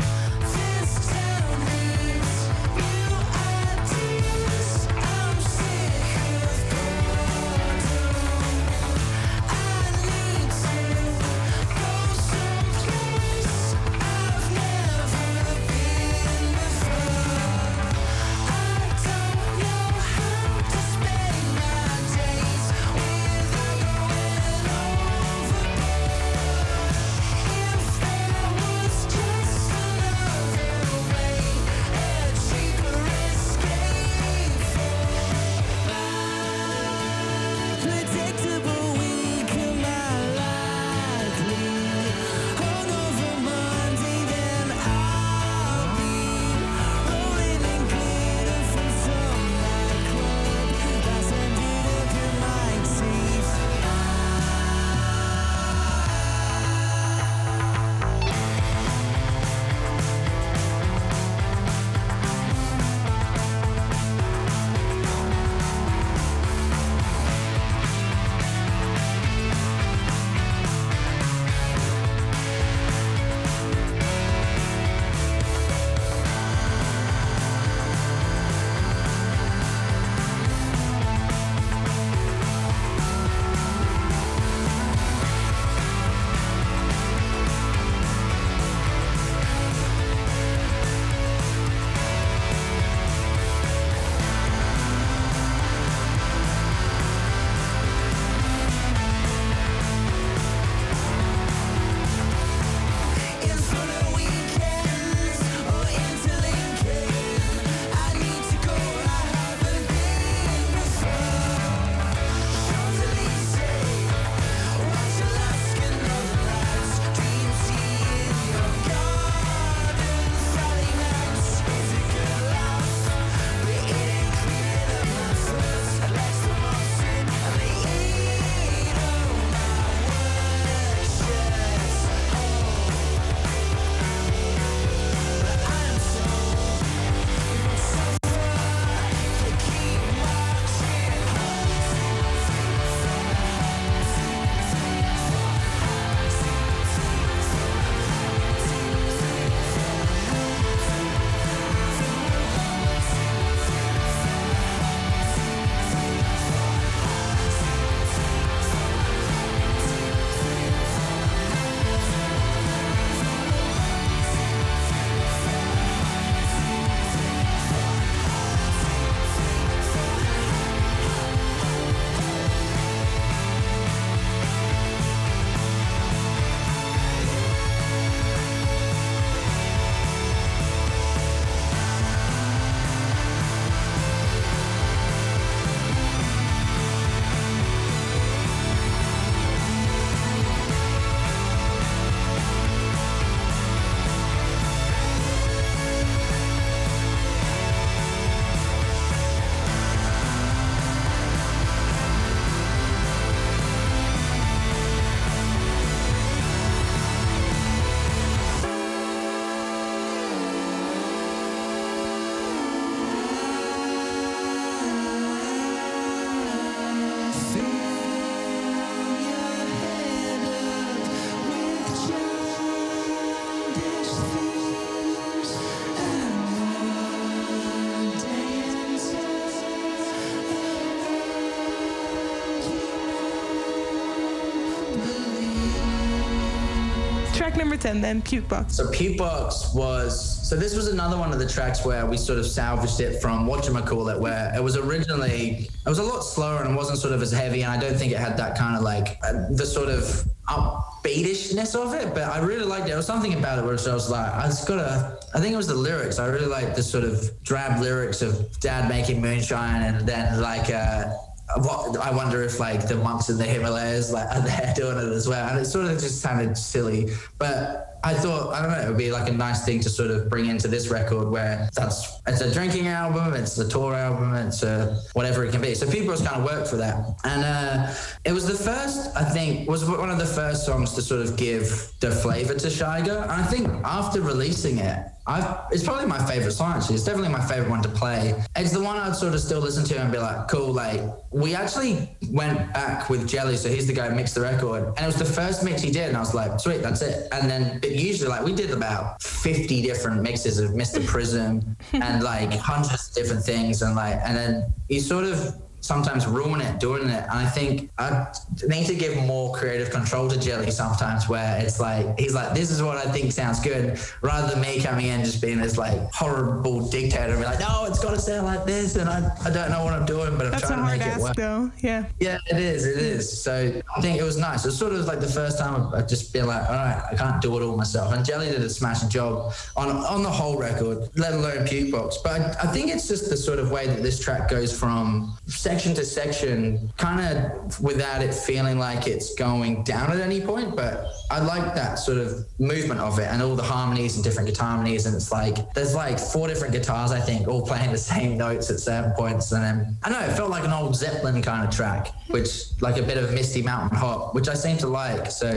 Track number 10 then, Puke Box. So Pukebox was so this was another one of the tracks where we sort of salvaged it from whatchamacallit, where it was originally it was a lot slower and it wasn't sort of as heavy, and I don't think it had that kind of like uh, the sort of upbeatishness of it, but I really liked it. There was something about it where I was like, I just gotta I think it was the lyrics. I really liked the sort of drab lyrics of dad making moonshine and then like uh what I wonder if like the monks in the Himalayas like are there doing it as well, and it sort of just sounded silly. But I thought I don't know, it would be like a nice thing to sort of bring into this record where that's it's a drinking album, it's a tour album, it's a whatever it can be. So people just kind of work for that, and uh, it was the first I think was one of the first songs to sort of give the flavor to Shyga. And I think after releasing it, I've, it's probably my favorite song actually. It's definitely my favorite one to play. It's the one I'd sort of still listen to and be like, cool. Like we actually went back with Jelly, so he's the guy who mixed the record, and it was the first mix he did, and I was like, sweet, that's it. And then usually like we did about fifty different mixes of Mr. Prism and like hundreds of different things, and like and then he sort of sometimes ruin it doing it. And I think I need to give more creative control to Jelly sometimes where it's like, he's like, this is what I think sounds good, rather than me coming in just being this like horrible dictator and be like, no, it's got to sound like this. And I, I don't know what I'm doing, but I'm That's trying to make it ask work. though. Yeah. Yeah, it is. It is. So I think it was nice. It was sort of like the first time I've just been like, all right, I can't do it all myself. And Jelly did a smashing job on on the whole record, let alone Pukebox. But I, I think it's just the sort of way that this track goes from section to section, kind of without it feeling like it's going down at any point. But I like that sort of movement of it and all the harmonies and different guitar harmonies. And it's like there's like four different guitars, I think, all playing the same notes at certain points. And then I know it felt like an old Zeppelin kind of track, which like a bit of Misty Mountain Hop, which I seem to like. So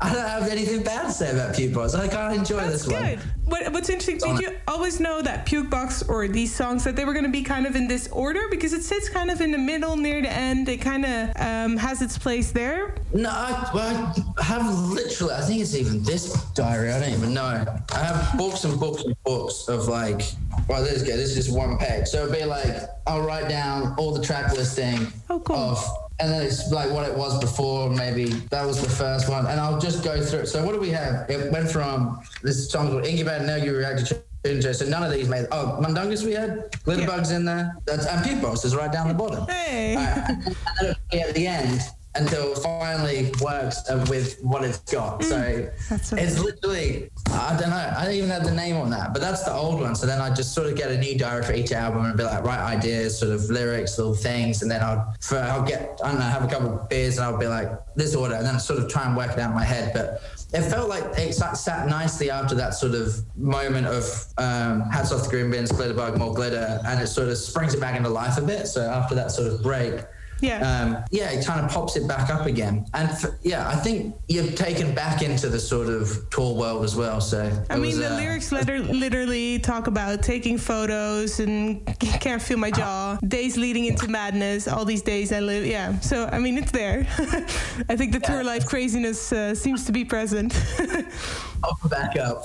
I don't have anything bad to say about Pukebox. I can't enjoy That's this good. one. What, what's interesting, did you always know that Pukebox or these songs that they were going to be kind of in this order? Because it sits kind of in the middle near the end. It kind of um, has its place there. No, I, well, I have literally, I think it's even this diary. I don't even know. I have books and books and books of like, well, this go. This is just one page. So it'd be like, I'll write down all the track listing Oh, cool. of, and then it's like what it was before. Maybe that was the first one. And I'll just go through it. So what do we have? It went from this song called Incubate Now You Reacted to. So none of these made. Oh, Mundungus we had. Glitterbugs in there. That's and Pukebox is right down the bottom. Hey. and then it'll be at the end until it finally works with what it's got. So Mm. So it's literally, I don't know, I don't even have the name on that, but that's the old one. So then I just sort of get a new diary for each album and be like, write ideas, sort of lyrics, little things, and then I'll, for, I'll get, I don't know, have a couple of beers and I'll be like, this order, and then sort of try and work it out in my head. But it felt like it sat, sat nicely after that sort of moment of um, hats off the green bins, glitterbug, more glitter, and it sort of springs it back into life a bit. So after that sort of break, Yeah. um, yeah, it kind of pops it back up again. And f yeah, I think you've taken back into the sort of tour world as well. So I mean, was, the uh, lyrics letter, literally talk about taking photos and can't feel my jaw, days leading into madness, all these days I live. Yeah. So, I mean, it's there. I think the tour life craziness uh, seems to be present. And back up.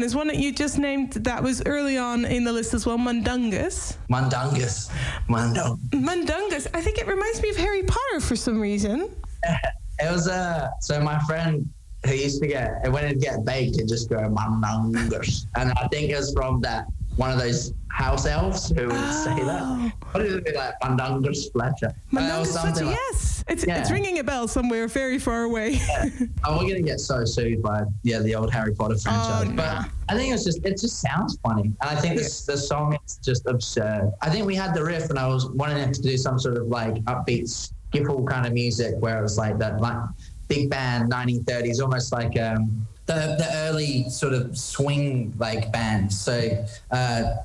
11 is one that you just named that was early on in the list as well, Mundungus. Mundungus. Mundung. Mundungus, I think it reminds me of Harry Potter for some reason. It was uh so my friend who used to get when it'd get baked it'd just go Mundungus. And I think it was from that one of those house elves who would say that. Oh. What is it like Mundungus Fletcher? Uh, Mundungus Fletcher, yes. It's, Yeah. it's ringing a bell somewhere very far away. Oh, we're gonna get so sued by yeah the old Harry Potter franchise. Oh, But. I think it's just it just sounds funny, and I think this the song is just absurd. I think we had the riff, and I was wanting it to do some sort of like upbeat skiffle kind of music, where it was like that like big band 1930s, almost like um, the the early sort of swing like bands. So. Uh,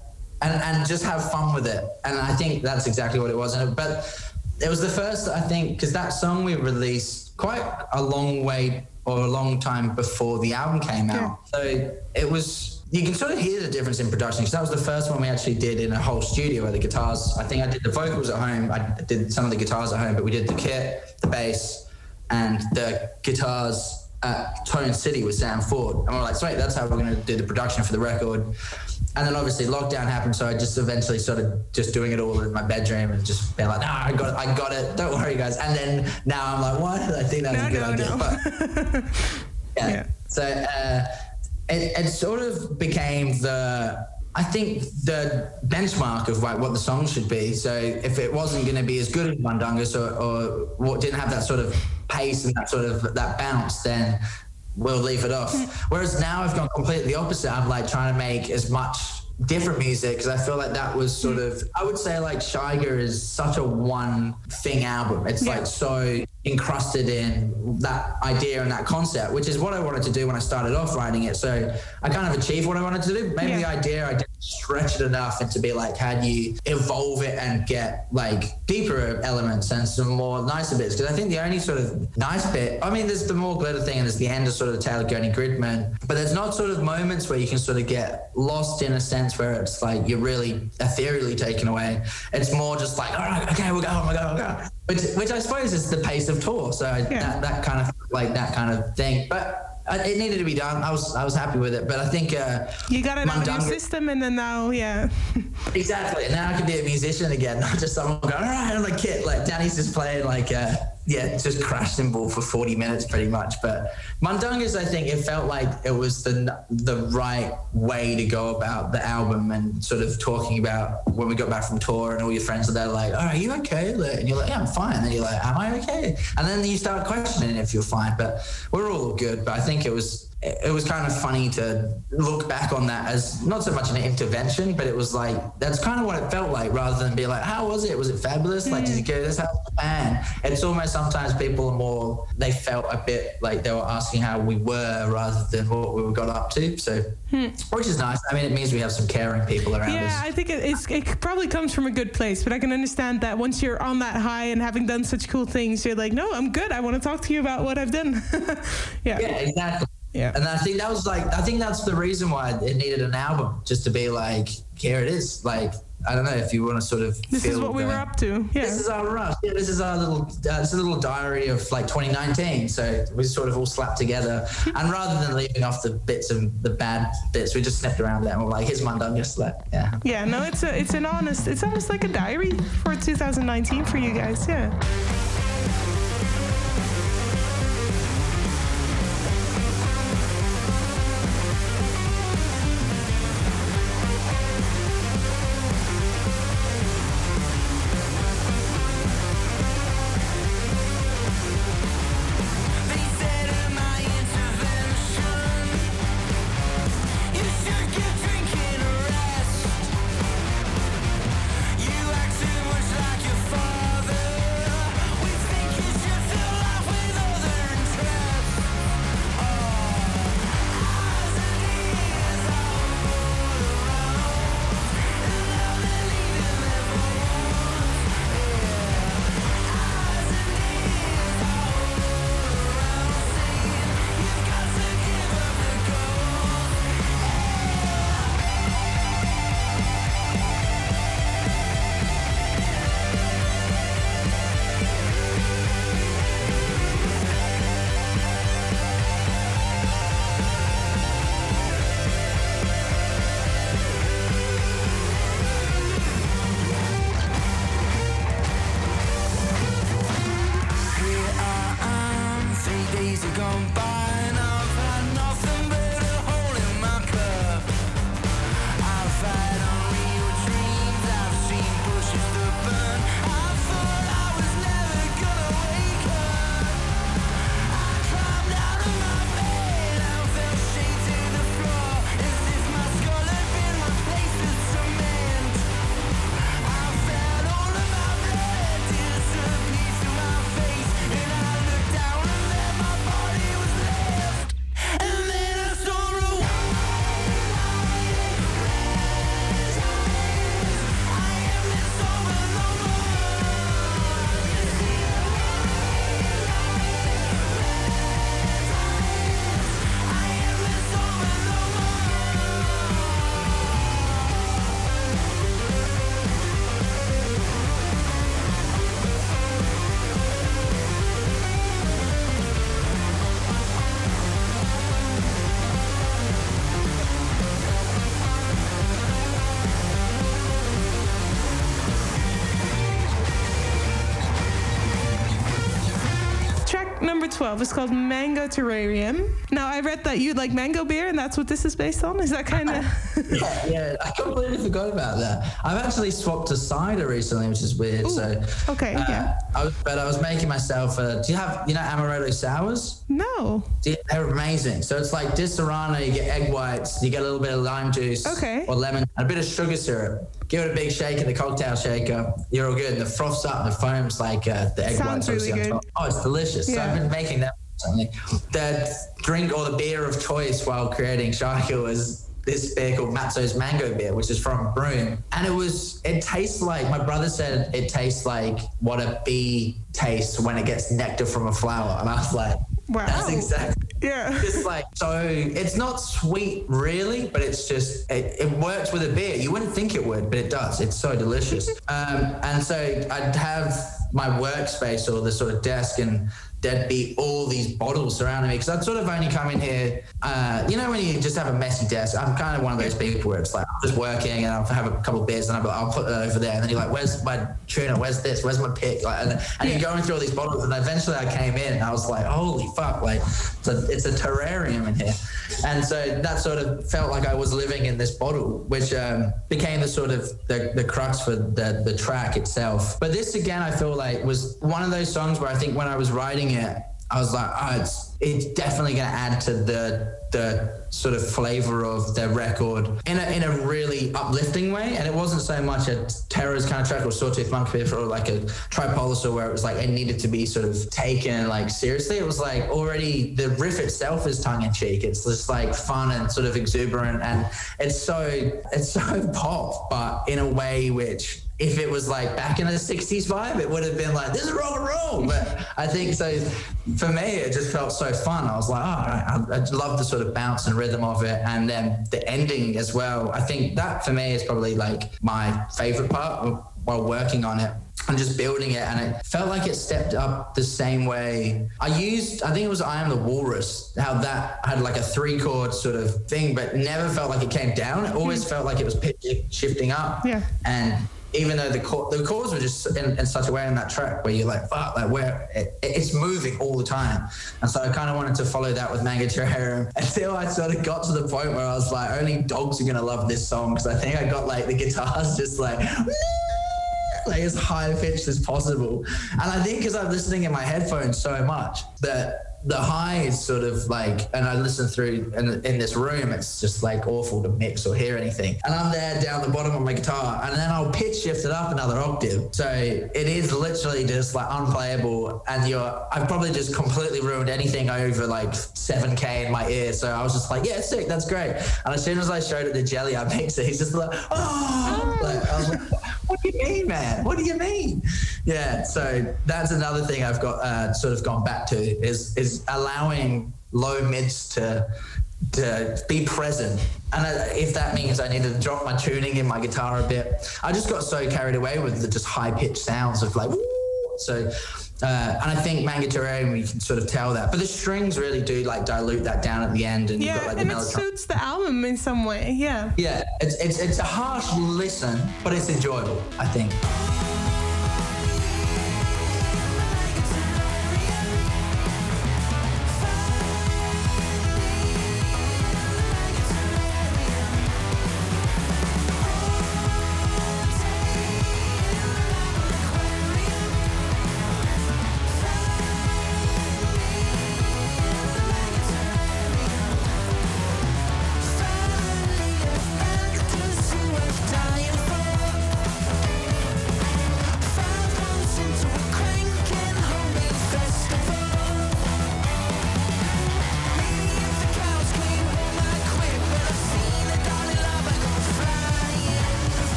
and, and just have fun with it. And I think that's exactly what it was. And but it was the first, I think, because that song we released quite a long way or a long time before the album came out. So it was. You can sort of hear the difference in production because that was the first one we actually did in a whole studio where the guitars. I think I did the vocals at home. I did some of the guitars at home, but we did the kit, the bass, and the guitars at Tone City with Sam Ford. And we're like, sweet, that's how we're going to do the production for the record. And then obviously lockdown happened, so I just eventually started just doing it all in my bedroom and just being like, nah, I got it, I got it. Don't worry, guys. And then now I'm like, why did I think that was No, a good no, idea? no. But yeah. Yeah. So uh, it, it sort of became the, I think, the benchmark of like what the song should be. So if it wasn't going to be as good as Mundungus or, or what didn't have that sort of pace and that sort of that bounce, then we'll leave it off. Hmm. Whereas now I've gone completely the opposite. I'm like trying to make as much different music because I feel like that was sort hmm. of I would say like Shyga is such a one thing album. It's Yeah. like so encrusted in that idea and that concept, which is what I wanted to do when I started off writing it. So I kind of achieved what I wanted to do. Maybe Yeah. the idea I didn't stretch it enough and to be like, how do you evolve it and get like deeper elements and some more nicer bits? Because I think the only sort of nice bit, I mean, there's the more glitter thing and there's the end of sort of Tale of Gurney Gridman, but there's not sort of moments where you can sort of get lost in a sense where it's like you're really ethereally taken away. It's more just like, all right, okay, we'll go, we'll go, we'll go. Which, which I suppose is the pace of tour. So Yeah. that, that kind of like that kind of thing. But it needed to be done. I was I was happy with it. But I think uh, You got it out of your system, and then now, yeah. Exactly. And now I can be a musician again, not just someone going, all right, on the kit. Like Danny's just playing like, uh, yeah, just crash cymbal for 40 minutes pretty much. But Mundungus, I think it felt like it was the the right way to go about the album and sort of talking about when we got back from tour and all your friends are there like, oh, are you okay? And you're like, yeah, I'm fine. And you're like, am I okay? And then you start questioning if you're fine. But we're all good. But I think it was it, was kind of funny to look back on that as not so much an intervention, but it was like that's kind of what it felt like, rather than be like, how was it? Was it fabulous? Like, did you go this house Japan? It's almost sometimes people are more they felt a bit like they were asking how we were rather than what we got up to. So, hmm. which is nice. I mean, it means we have some caring people around Yeah, us. I think it, it's, it probably comes from a good place, but I can understand that once you're on that high and having done such cool things, you're like, no, I'm good. I want to talk to you about what I've done. yeah. Yeah, exactly. Yeah. And I think that was like, I think that's the reason why it needed an album, just to be like, here it is. Like, I don't know if you want to sort of. This is what we were up to. Yeah. This is our rush. Yeah, this is our little, uh, this is a little diary of like 2019. So we sort of all slapped together, and rather than leaving off the bits and the bad bits, we just snipped around and we're like, here's my done yesterday. Yeah. yeah, no, it's a, it's an honest, it's almost like a diary for 2019 for you guys. Yeah. 2012. It's called Mango Terrarium. Now, I read that you like mango beer, and that's what this is based on. Is that kind of? yeah, yeah, I completely forgot about that. I've actually swapped to cider recently, which is weird. Ooh, so okay, uh, yeah. I was, but I was making myself. A, do you have you know amaretto sours? No. Yeah, They're amazing. So it's like Disaronno, you get egg whites, you get a little bit of lime juice Okay. or lemon, and a bit of sugar syrup. Give it a big shake in the cocktail shaker. You're all good. And the froths up and the foam's like uh, the egg Sounds whites. really on good. top. Oh, it's delicious. So I've been making that recently. The drink or the beer of choice while creating Shyga was this beer called Matso's Mango Beer, which is from Broome. And it was, it tastes like, my brother said it tastes like what a bee tastes when it gets nectar from a flower. And I was like, Wow. that's exactly Yeah. just like so it's not sweet really but it's just it, it works with a beer you wouldn't think it would but it does it's so delicious um, and so i'd have my workspace or the sort of desk and there'd be all these bottles surrounding me because I'd sort of only come in here. Uh, you know, when you just have a messy desk, I'm kind of one of those people where it's like I'm just working and I'll have a couple of beers and I'll, I'll put it over there. And then you're like, where's my tuna? Where's this? Where's my pick? Like, and, and you're going through all these bottles. And eventually I came in and I was like, holy fuck, like it's a, it's a terrarium in here. And so that sort of felt like I was living in this bottle, which um, became the sort of the, the crux for the, the track itself. But this again, I feel like was one of those songs where I think when I was writing it, I was like, oh, it's it's definitely going to add to the the sort of flavor of the record in a in a really uplifting way. And it wasn't so much a Terrors kind of track or Sawtooth Monkey or like a Tripolosaur where it was like it needed to be sort of taken like seriously. It was like already the riff itself is tongue in cheek. It's just like fun and sort of exuberant, and it's so it's so pop, but in a way which if it was like back in the 60s vibe, it would have been like, this is rock and roll. But I think so for me, it just felt so fun. I was like, oh, I, I love the sort of bounce and rhythm of it. And then the ending as well. I think that for me is probably like my favorite part while working on it and just building it and it felt like it stepped up the same way i used i think it was i am the walrus how that had like a three chord sort of thing but never felt like it came down it always hmm. felt like it was pitch shifting up Yeah. and even though the chord, the chords were just in, in such a way in that track where you're like, fuck, like where it, it's moving all the time. And so I kind of wanted to follow that with Mango Terrarium until I sort of got to the point where I was like, only dogs are to love this song. Cause I think I got like the guitars just like, like as high pitched as possible. And I think because I'm listening in my headphones so much that the high is sort of like, and I listen through in, in this room, it's just like awful to mix or hear anything. And I'm there down the bottom of my guitar, and then I'll pitch shift it up another octave. So it is literally just like unplayable. And you're, I've probably just completely ruined anything over like 7K in my ear. So I was just like, yeah, sick, that's great. And as soon as I showed it to Jelly, I mixed it. He's just like, oh, like, what do you mean, man? What do you mean? Yeah. So that's another thing I've got uh, sort of gone back to is is allowing low mids to to be present. And if that means I need to drop my tuning in my guitar a bit, I just got so carried away with the just high pitched sounds of like. "Woo." So. Uh, and I think Mango Terrarium, you can sort of tell that. But the strings really do like dilute that down at the end, and you've Yeah, got like the and it suits the album in some way. Yeah. Yeah, it's, it's it's a harsh listen, but it's enjoyable. I think.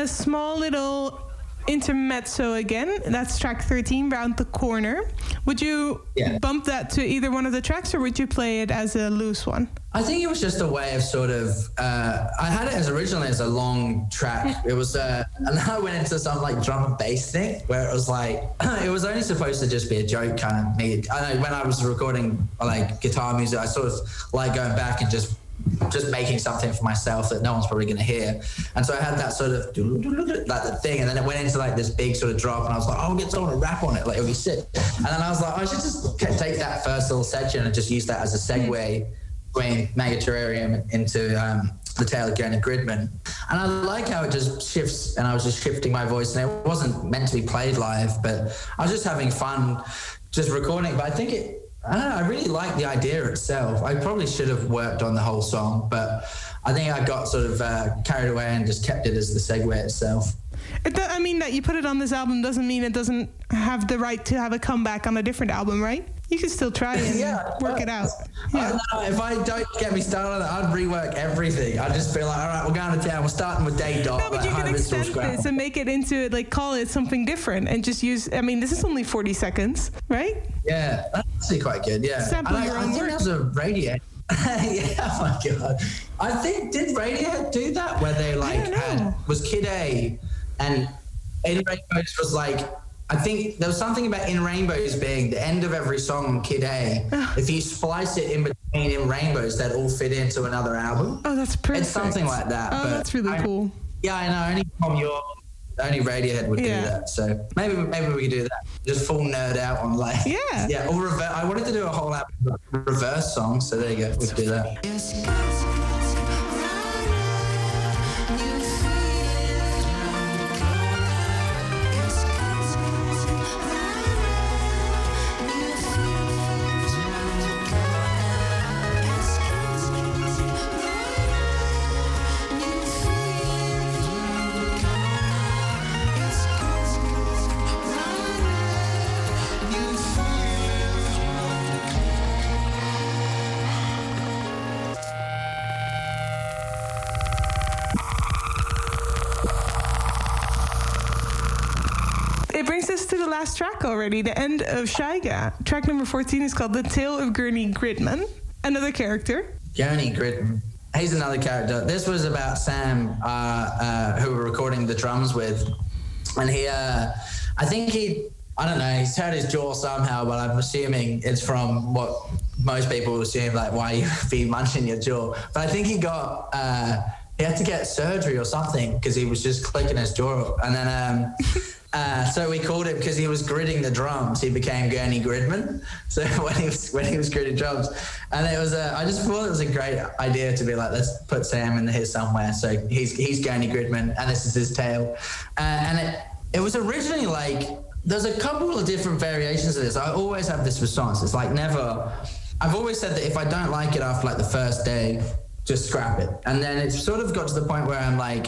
A small little intermezzo again. That's track 13, Round the Corner. Would you Yeah. bump that to either one of the tracks or would you play it as a loose one? I think it was just a way of sort of. Uh, I had it as originally as a long track. It was, uh, and then I went into some like drum and bass thing where it was like it was only supposed to just be a joke kind of me. I know when I was recording like guitar music, I sort of like going back and just just making something for myself that no one's probably going to hear. And so I had that sort of like the thing, and then it went into like this big sort of drop, and I was like, oh, I'll get someone to rap on it, like it'll be sick. And then I was like, I should just take that first little section and just use that as a segue between Mango Terrarium into um, the tale of Gurney Gridman. And I like how it just shifts, and I was just shifting my voice, and it wasn't meant to be played live, but I was just having fun just recording. But I think it, I don't know, I really like the idea itself. I probably should have worked on the whole song, but I think I got sort of uh, carried away and just kept it as the segue itself. It do- I mean, that you put it on this album doesn't mean it doesn't have the right to have a comeback on a different album, right? You can still try and Yeah, work it out. Yeah. don't know, if I don't get me started on it, I'd rework everything. I'd just be like, all right, we're going to town. We're starting with day dot. No, but like, you can extend this and make it into like call it something different and just use. I mean, this is only forty seconds, right? Yeah, that's actually quite good. Yeah, Sample And I, your I own think words. there's a Radiohead. yeah, oh my god. I think did Radiohead do that where they like had was Kid A and In Rainbows was like I think there was something about In Rainbows being the end of every song on Kid A. if you splice it in between In Rainbows, that all fit into another album. Oh, that's perfect. It's something like that. Oh, but that's really I- cool. Yeah, I know. Only Thom Yorke, only Radiohead would Yeah. do that. So maybe maybe we could do that. Just full nerd out on like Yeah. yeah. Or reverse. I wanted to do a whole album of reverse songs. So there you go. We could do that. Track already, the end of Shyga. Track number 14 is called The Tale of Gurney Gridman. Another character. Gurney Gridman. He's another character. This was about Sam, uh, uh, who we're recording the drums with, and he. Uh, I think he. I don't know. He's hurt his jaw somehow, but I'm assuming it's from what most people assume, like why you be munching your jaw. But I think he got. Uh, he had to get surgery or something because he was just clicking his jaw, and then. Um, Uh, so we called him because he was gridding the drums. He became Gurney Gridman. So when he was when he was gridding drums, and it was a, I just thought it was a great idea to be like, let's put Sam in here somewhere. So he's he's Gurney Gridman, and this is his tale. Uh, and it it was originally like there's a couple of different variations of this. I always have this response. It's like never. I've always said that if I don't like it after like the first day, just scrap it. And then it's sort of got to the point where I'm like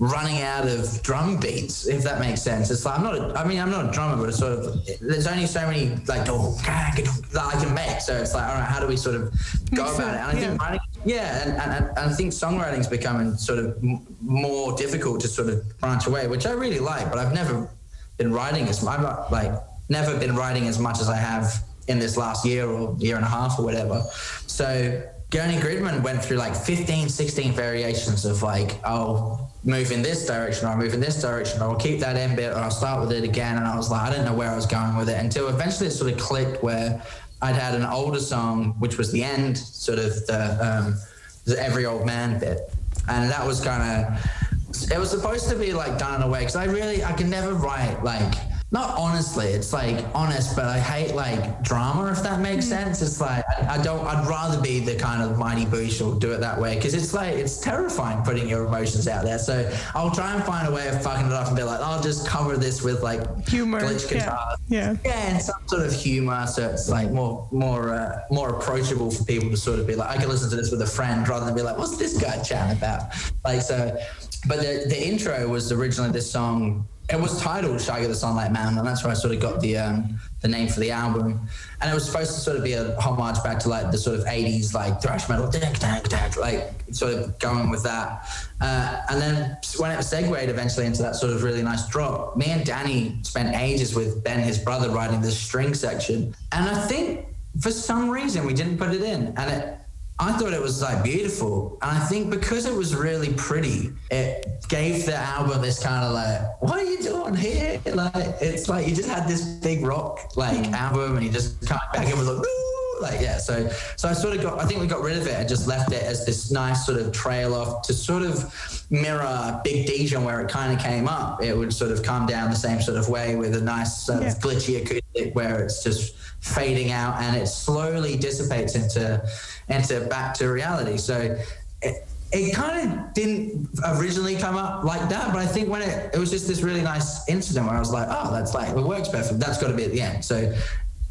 running out of drum beats, if that makes sense. It's like I'm not. A, I mean, I'm not a drummer, but it's sort of. There's only so many like oh, that I can make. So it's like, all right, how do we sort of go about it, it? And I think yeah. writing, yeah, and, and, and I think songwriting's becoming sort of m- more difficult to sort of branch away, which I really like. But I've never been writing as I'm not like never been writing as much as I have in this last year or year and a half or whatever. So Gurney Gridman went through like 15, 16 variations of like, I'll move in this direction or move in this direction or I'll keep that end bit or I'll start with it again. And I was like, I didn't know where I was going with it until eventually it sort of clicked where I'd had an older song, which was the end, sort of the, um, the Every Old Man bit. And that was kind of, it was supposed to be like done in a way because I really, I can never write like, not honestly, it's like honest, but I hate like drama, if that makes sense. It's like I, I don't. I'd rather be the kind of mighty boosh or do it that way because it's like it's terrifying putting your emotions out there. So I'll try and find a way of fucking it up and be like, I'll just cover this with like Humor, glitch yeah, yeah. yeah, and some sort of humor, so it's like more more uh, more approachable for people to sort of be like, I can listen to this with a friend rather than be like, what's this guy chatting about? Like so, but the the intro was originally this song it was titled Shaggy the Sunlight Man, and that's where I sort of got the um, the name for the album. And it was supposed to sort of be a homage back to like the sort of 80s like thrash metal, dang, dang, dang, like sort of going with that. Uh, and then when it segued eventually into that sort of really nice drop, me and Danny spent ages with Ben, his brother, writing the string section. And I think for some reason we didn't put it in. And it I thought it was like beautiful. And I think because it was really pretty, it gave the album this kind of like, what are you doing here? Like, it's like you just had this big rock like hmm. album and you just came back and was like, Woo! Like, yeah. So, so I sort of got, I think we got rid of it and just left it as this nice sort of trail off to sort of mirror Big Dijon where it kind of came up. It would sort of come down the same sort of way with a nice sort Yeah. of glitchy acoustic where it's just fading out and it slowly dissipates into into back to reality. So it, it kind of didn't originally come up like that, but I think when it it was just this really nice incident where I was like, oh, that's like it works perfect. That's got to be at the end. So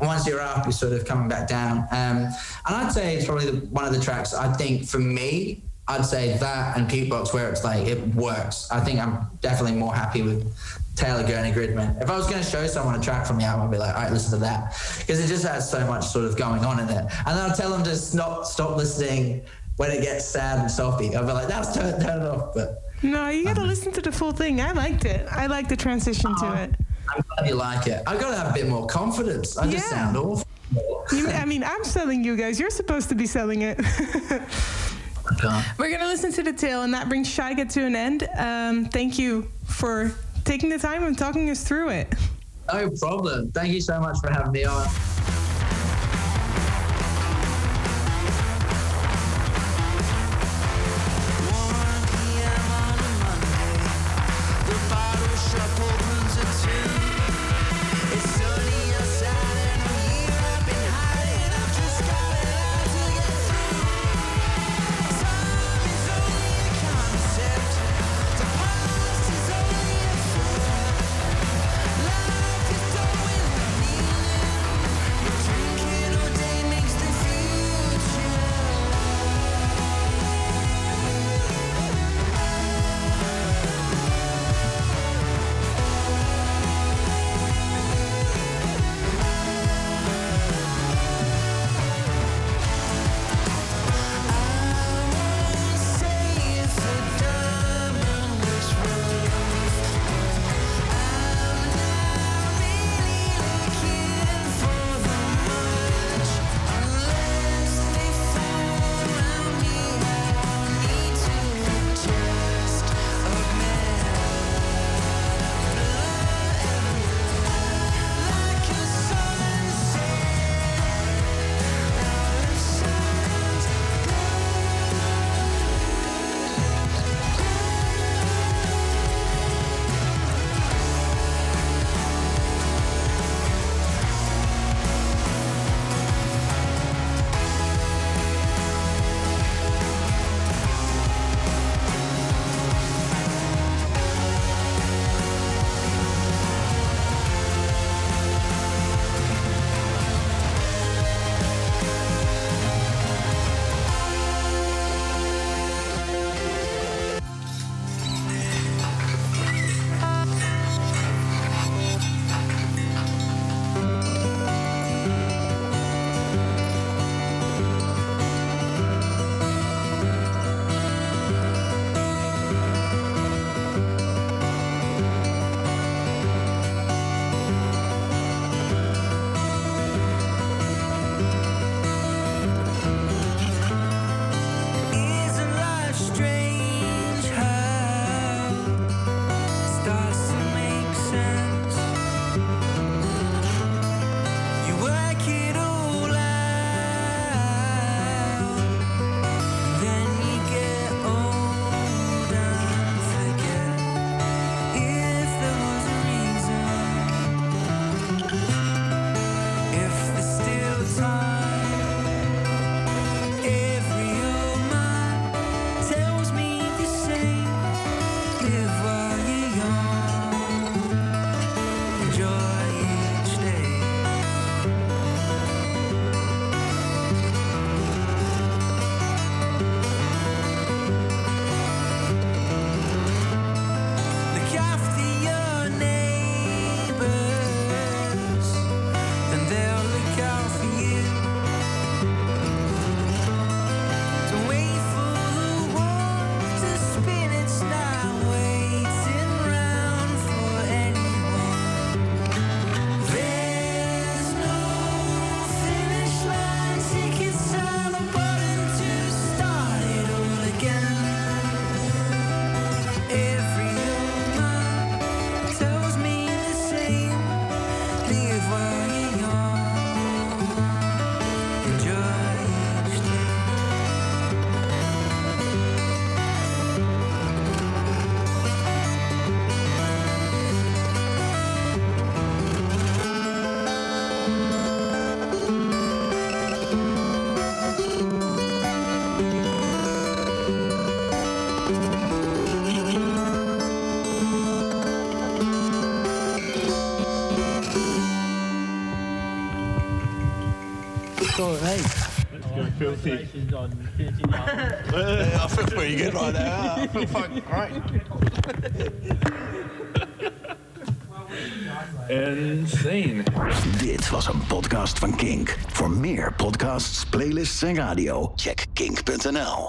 once you're up, you're sort of coming back down. Um, and I'd say it's probably the, one of the tracks. I think for me, I'd say that and Pukebox where it's like it works. I think I'm definitely more happy with Tale of Gurney Gridman. If I was going to show someone a track from the album, I'd be like, all right, listen to that. Because it just has so much sort of going on in it. And then I'll tell them to stop, stop listening when it gets sad and soppy. I'll be like, that's turn, turn it off. But No, you gotta listen to the full thing. I liked it. I liked the transition to it. I'm glad you like it. I've got to have a bit more confidence. I just sound awful. You, I mean, I'm selling you guys. You're supposed to be selling it. We're gonna listen to the tale, and that brings Shyga to an end. Um, thank you for taking the time and talking us through it. No problem. Thank you so much for having me on. Filthy. I feel pretty good right now. I feel fucking great. Insane. Dit was een podcast van Kink. Voor meer podcasts, playlists en radio, check kink.nl.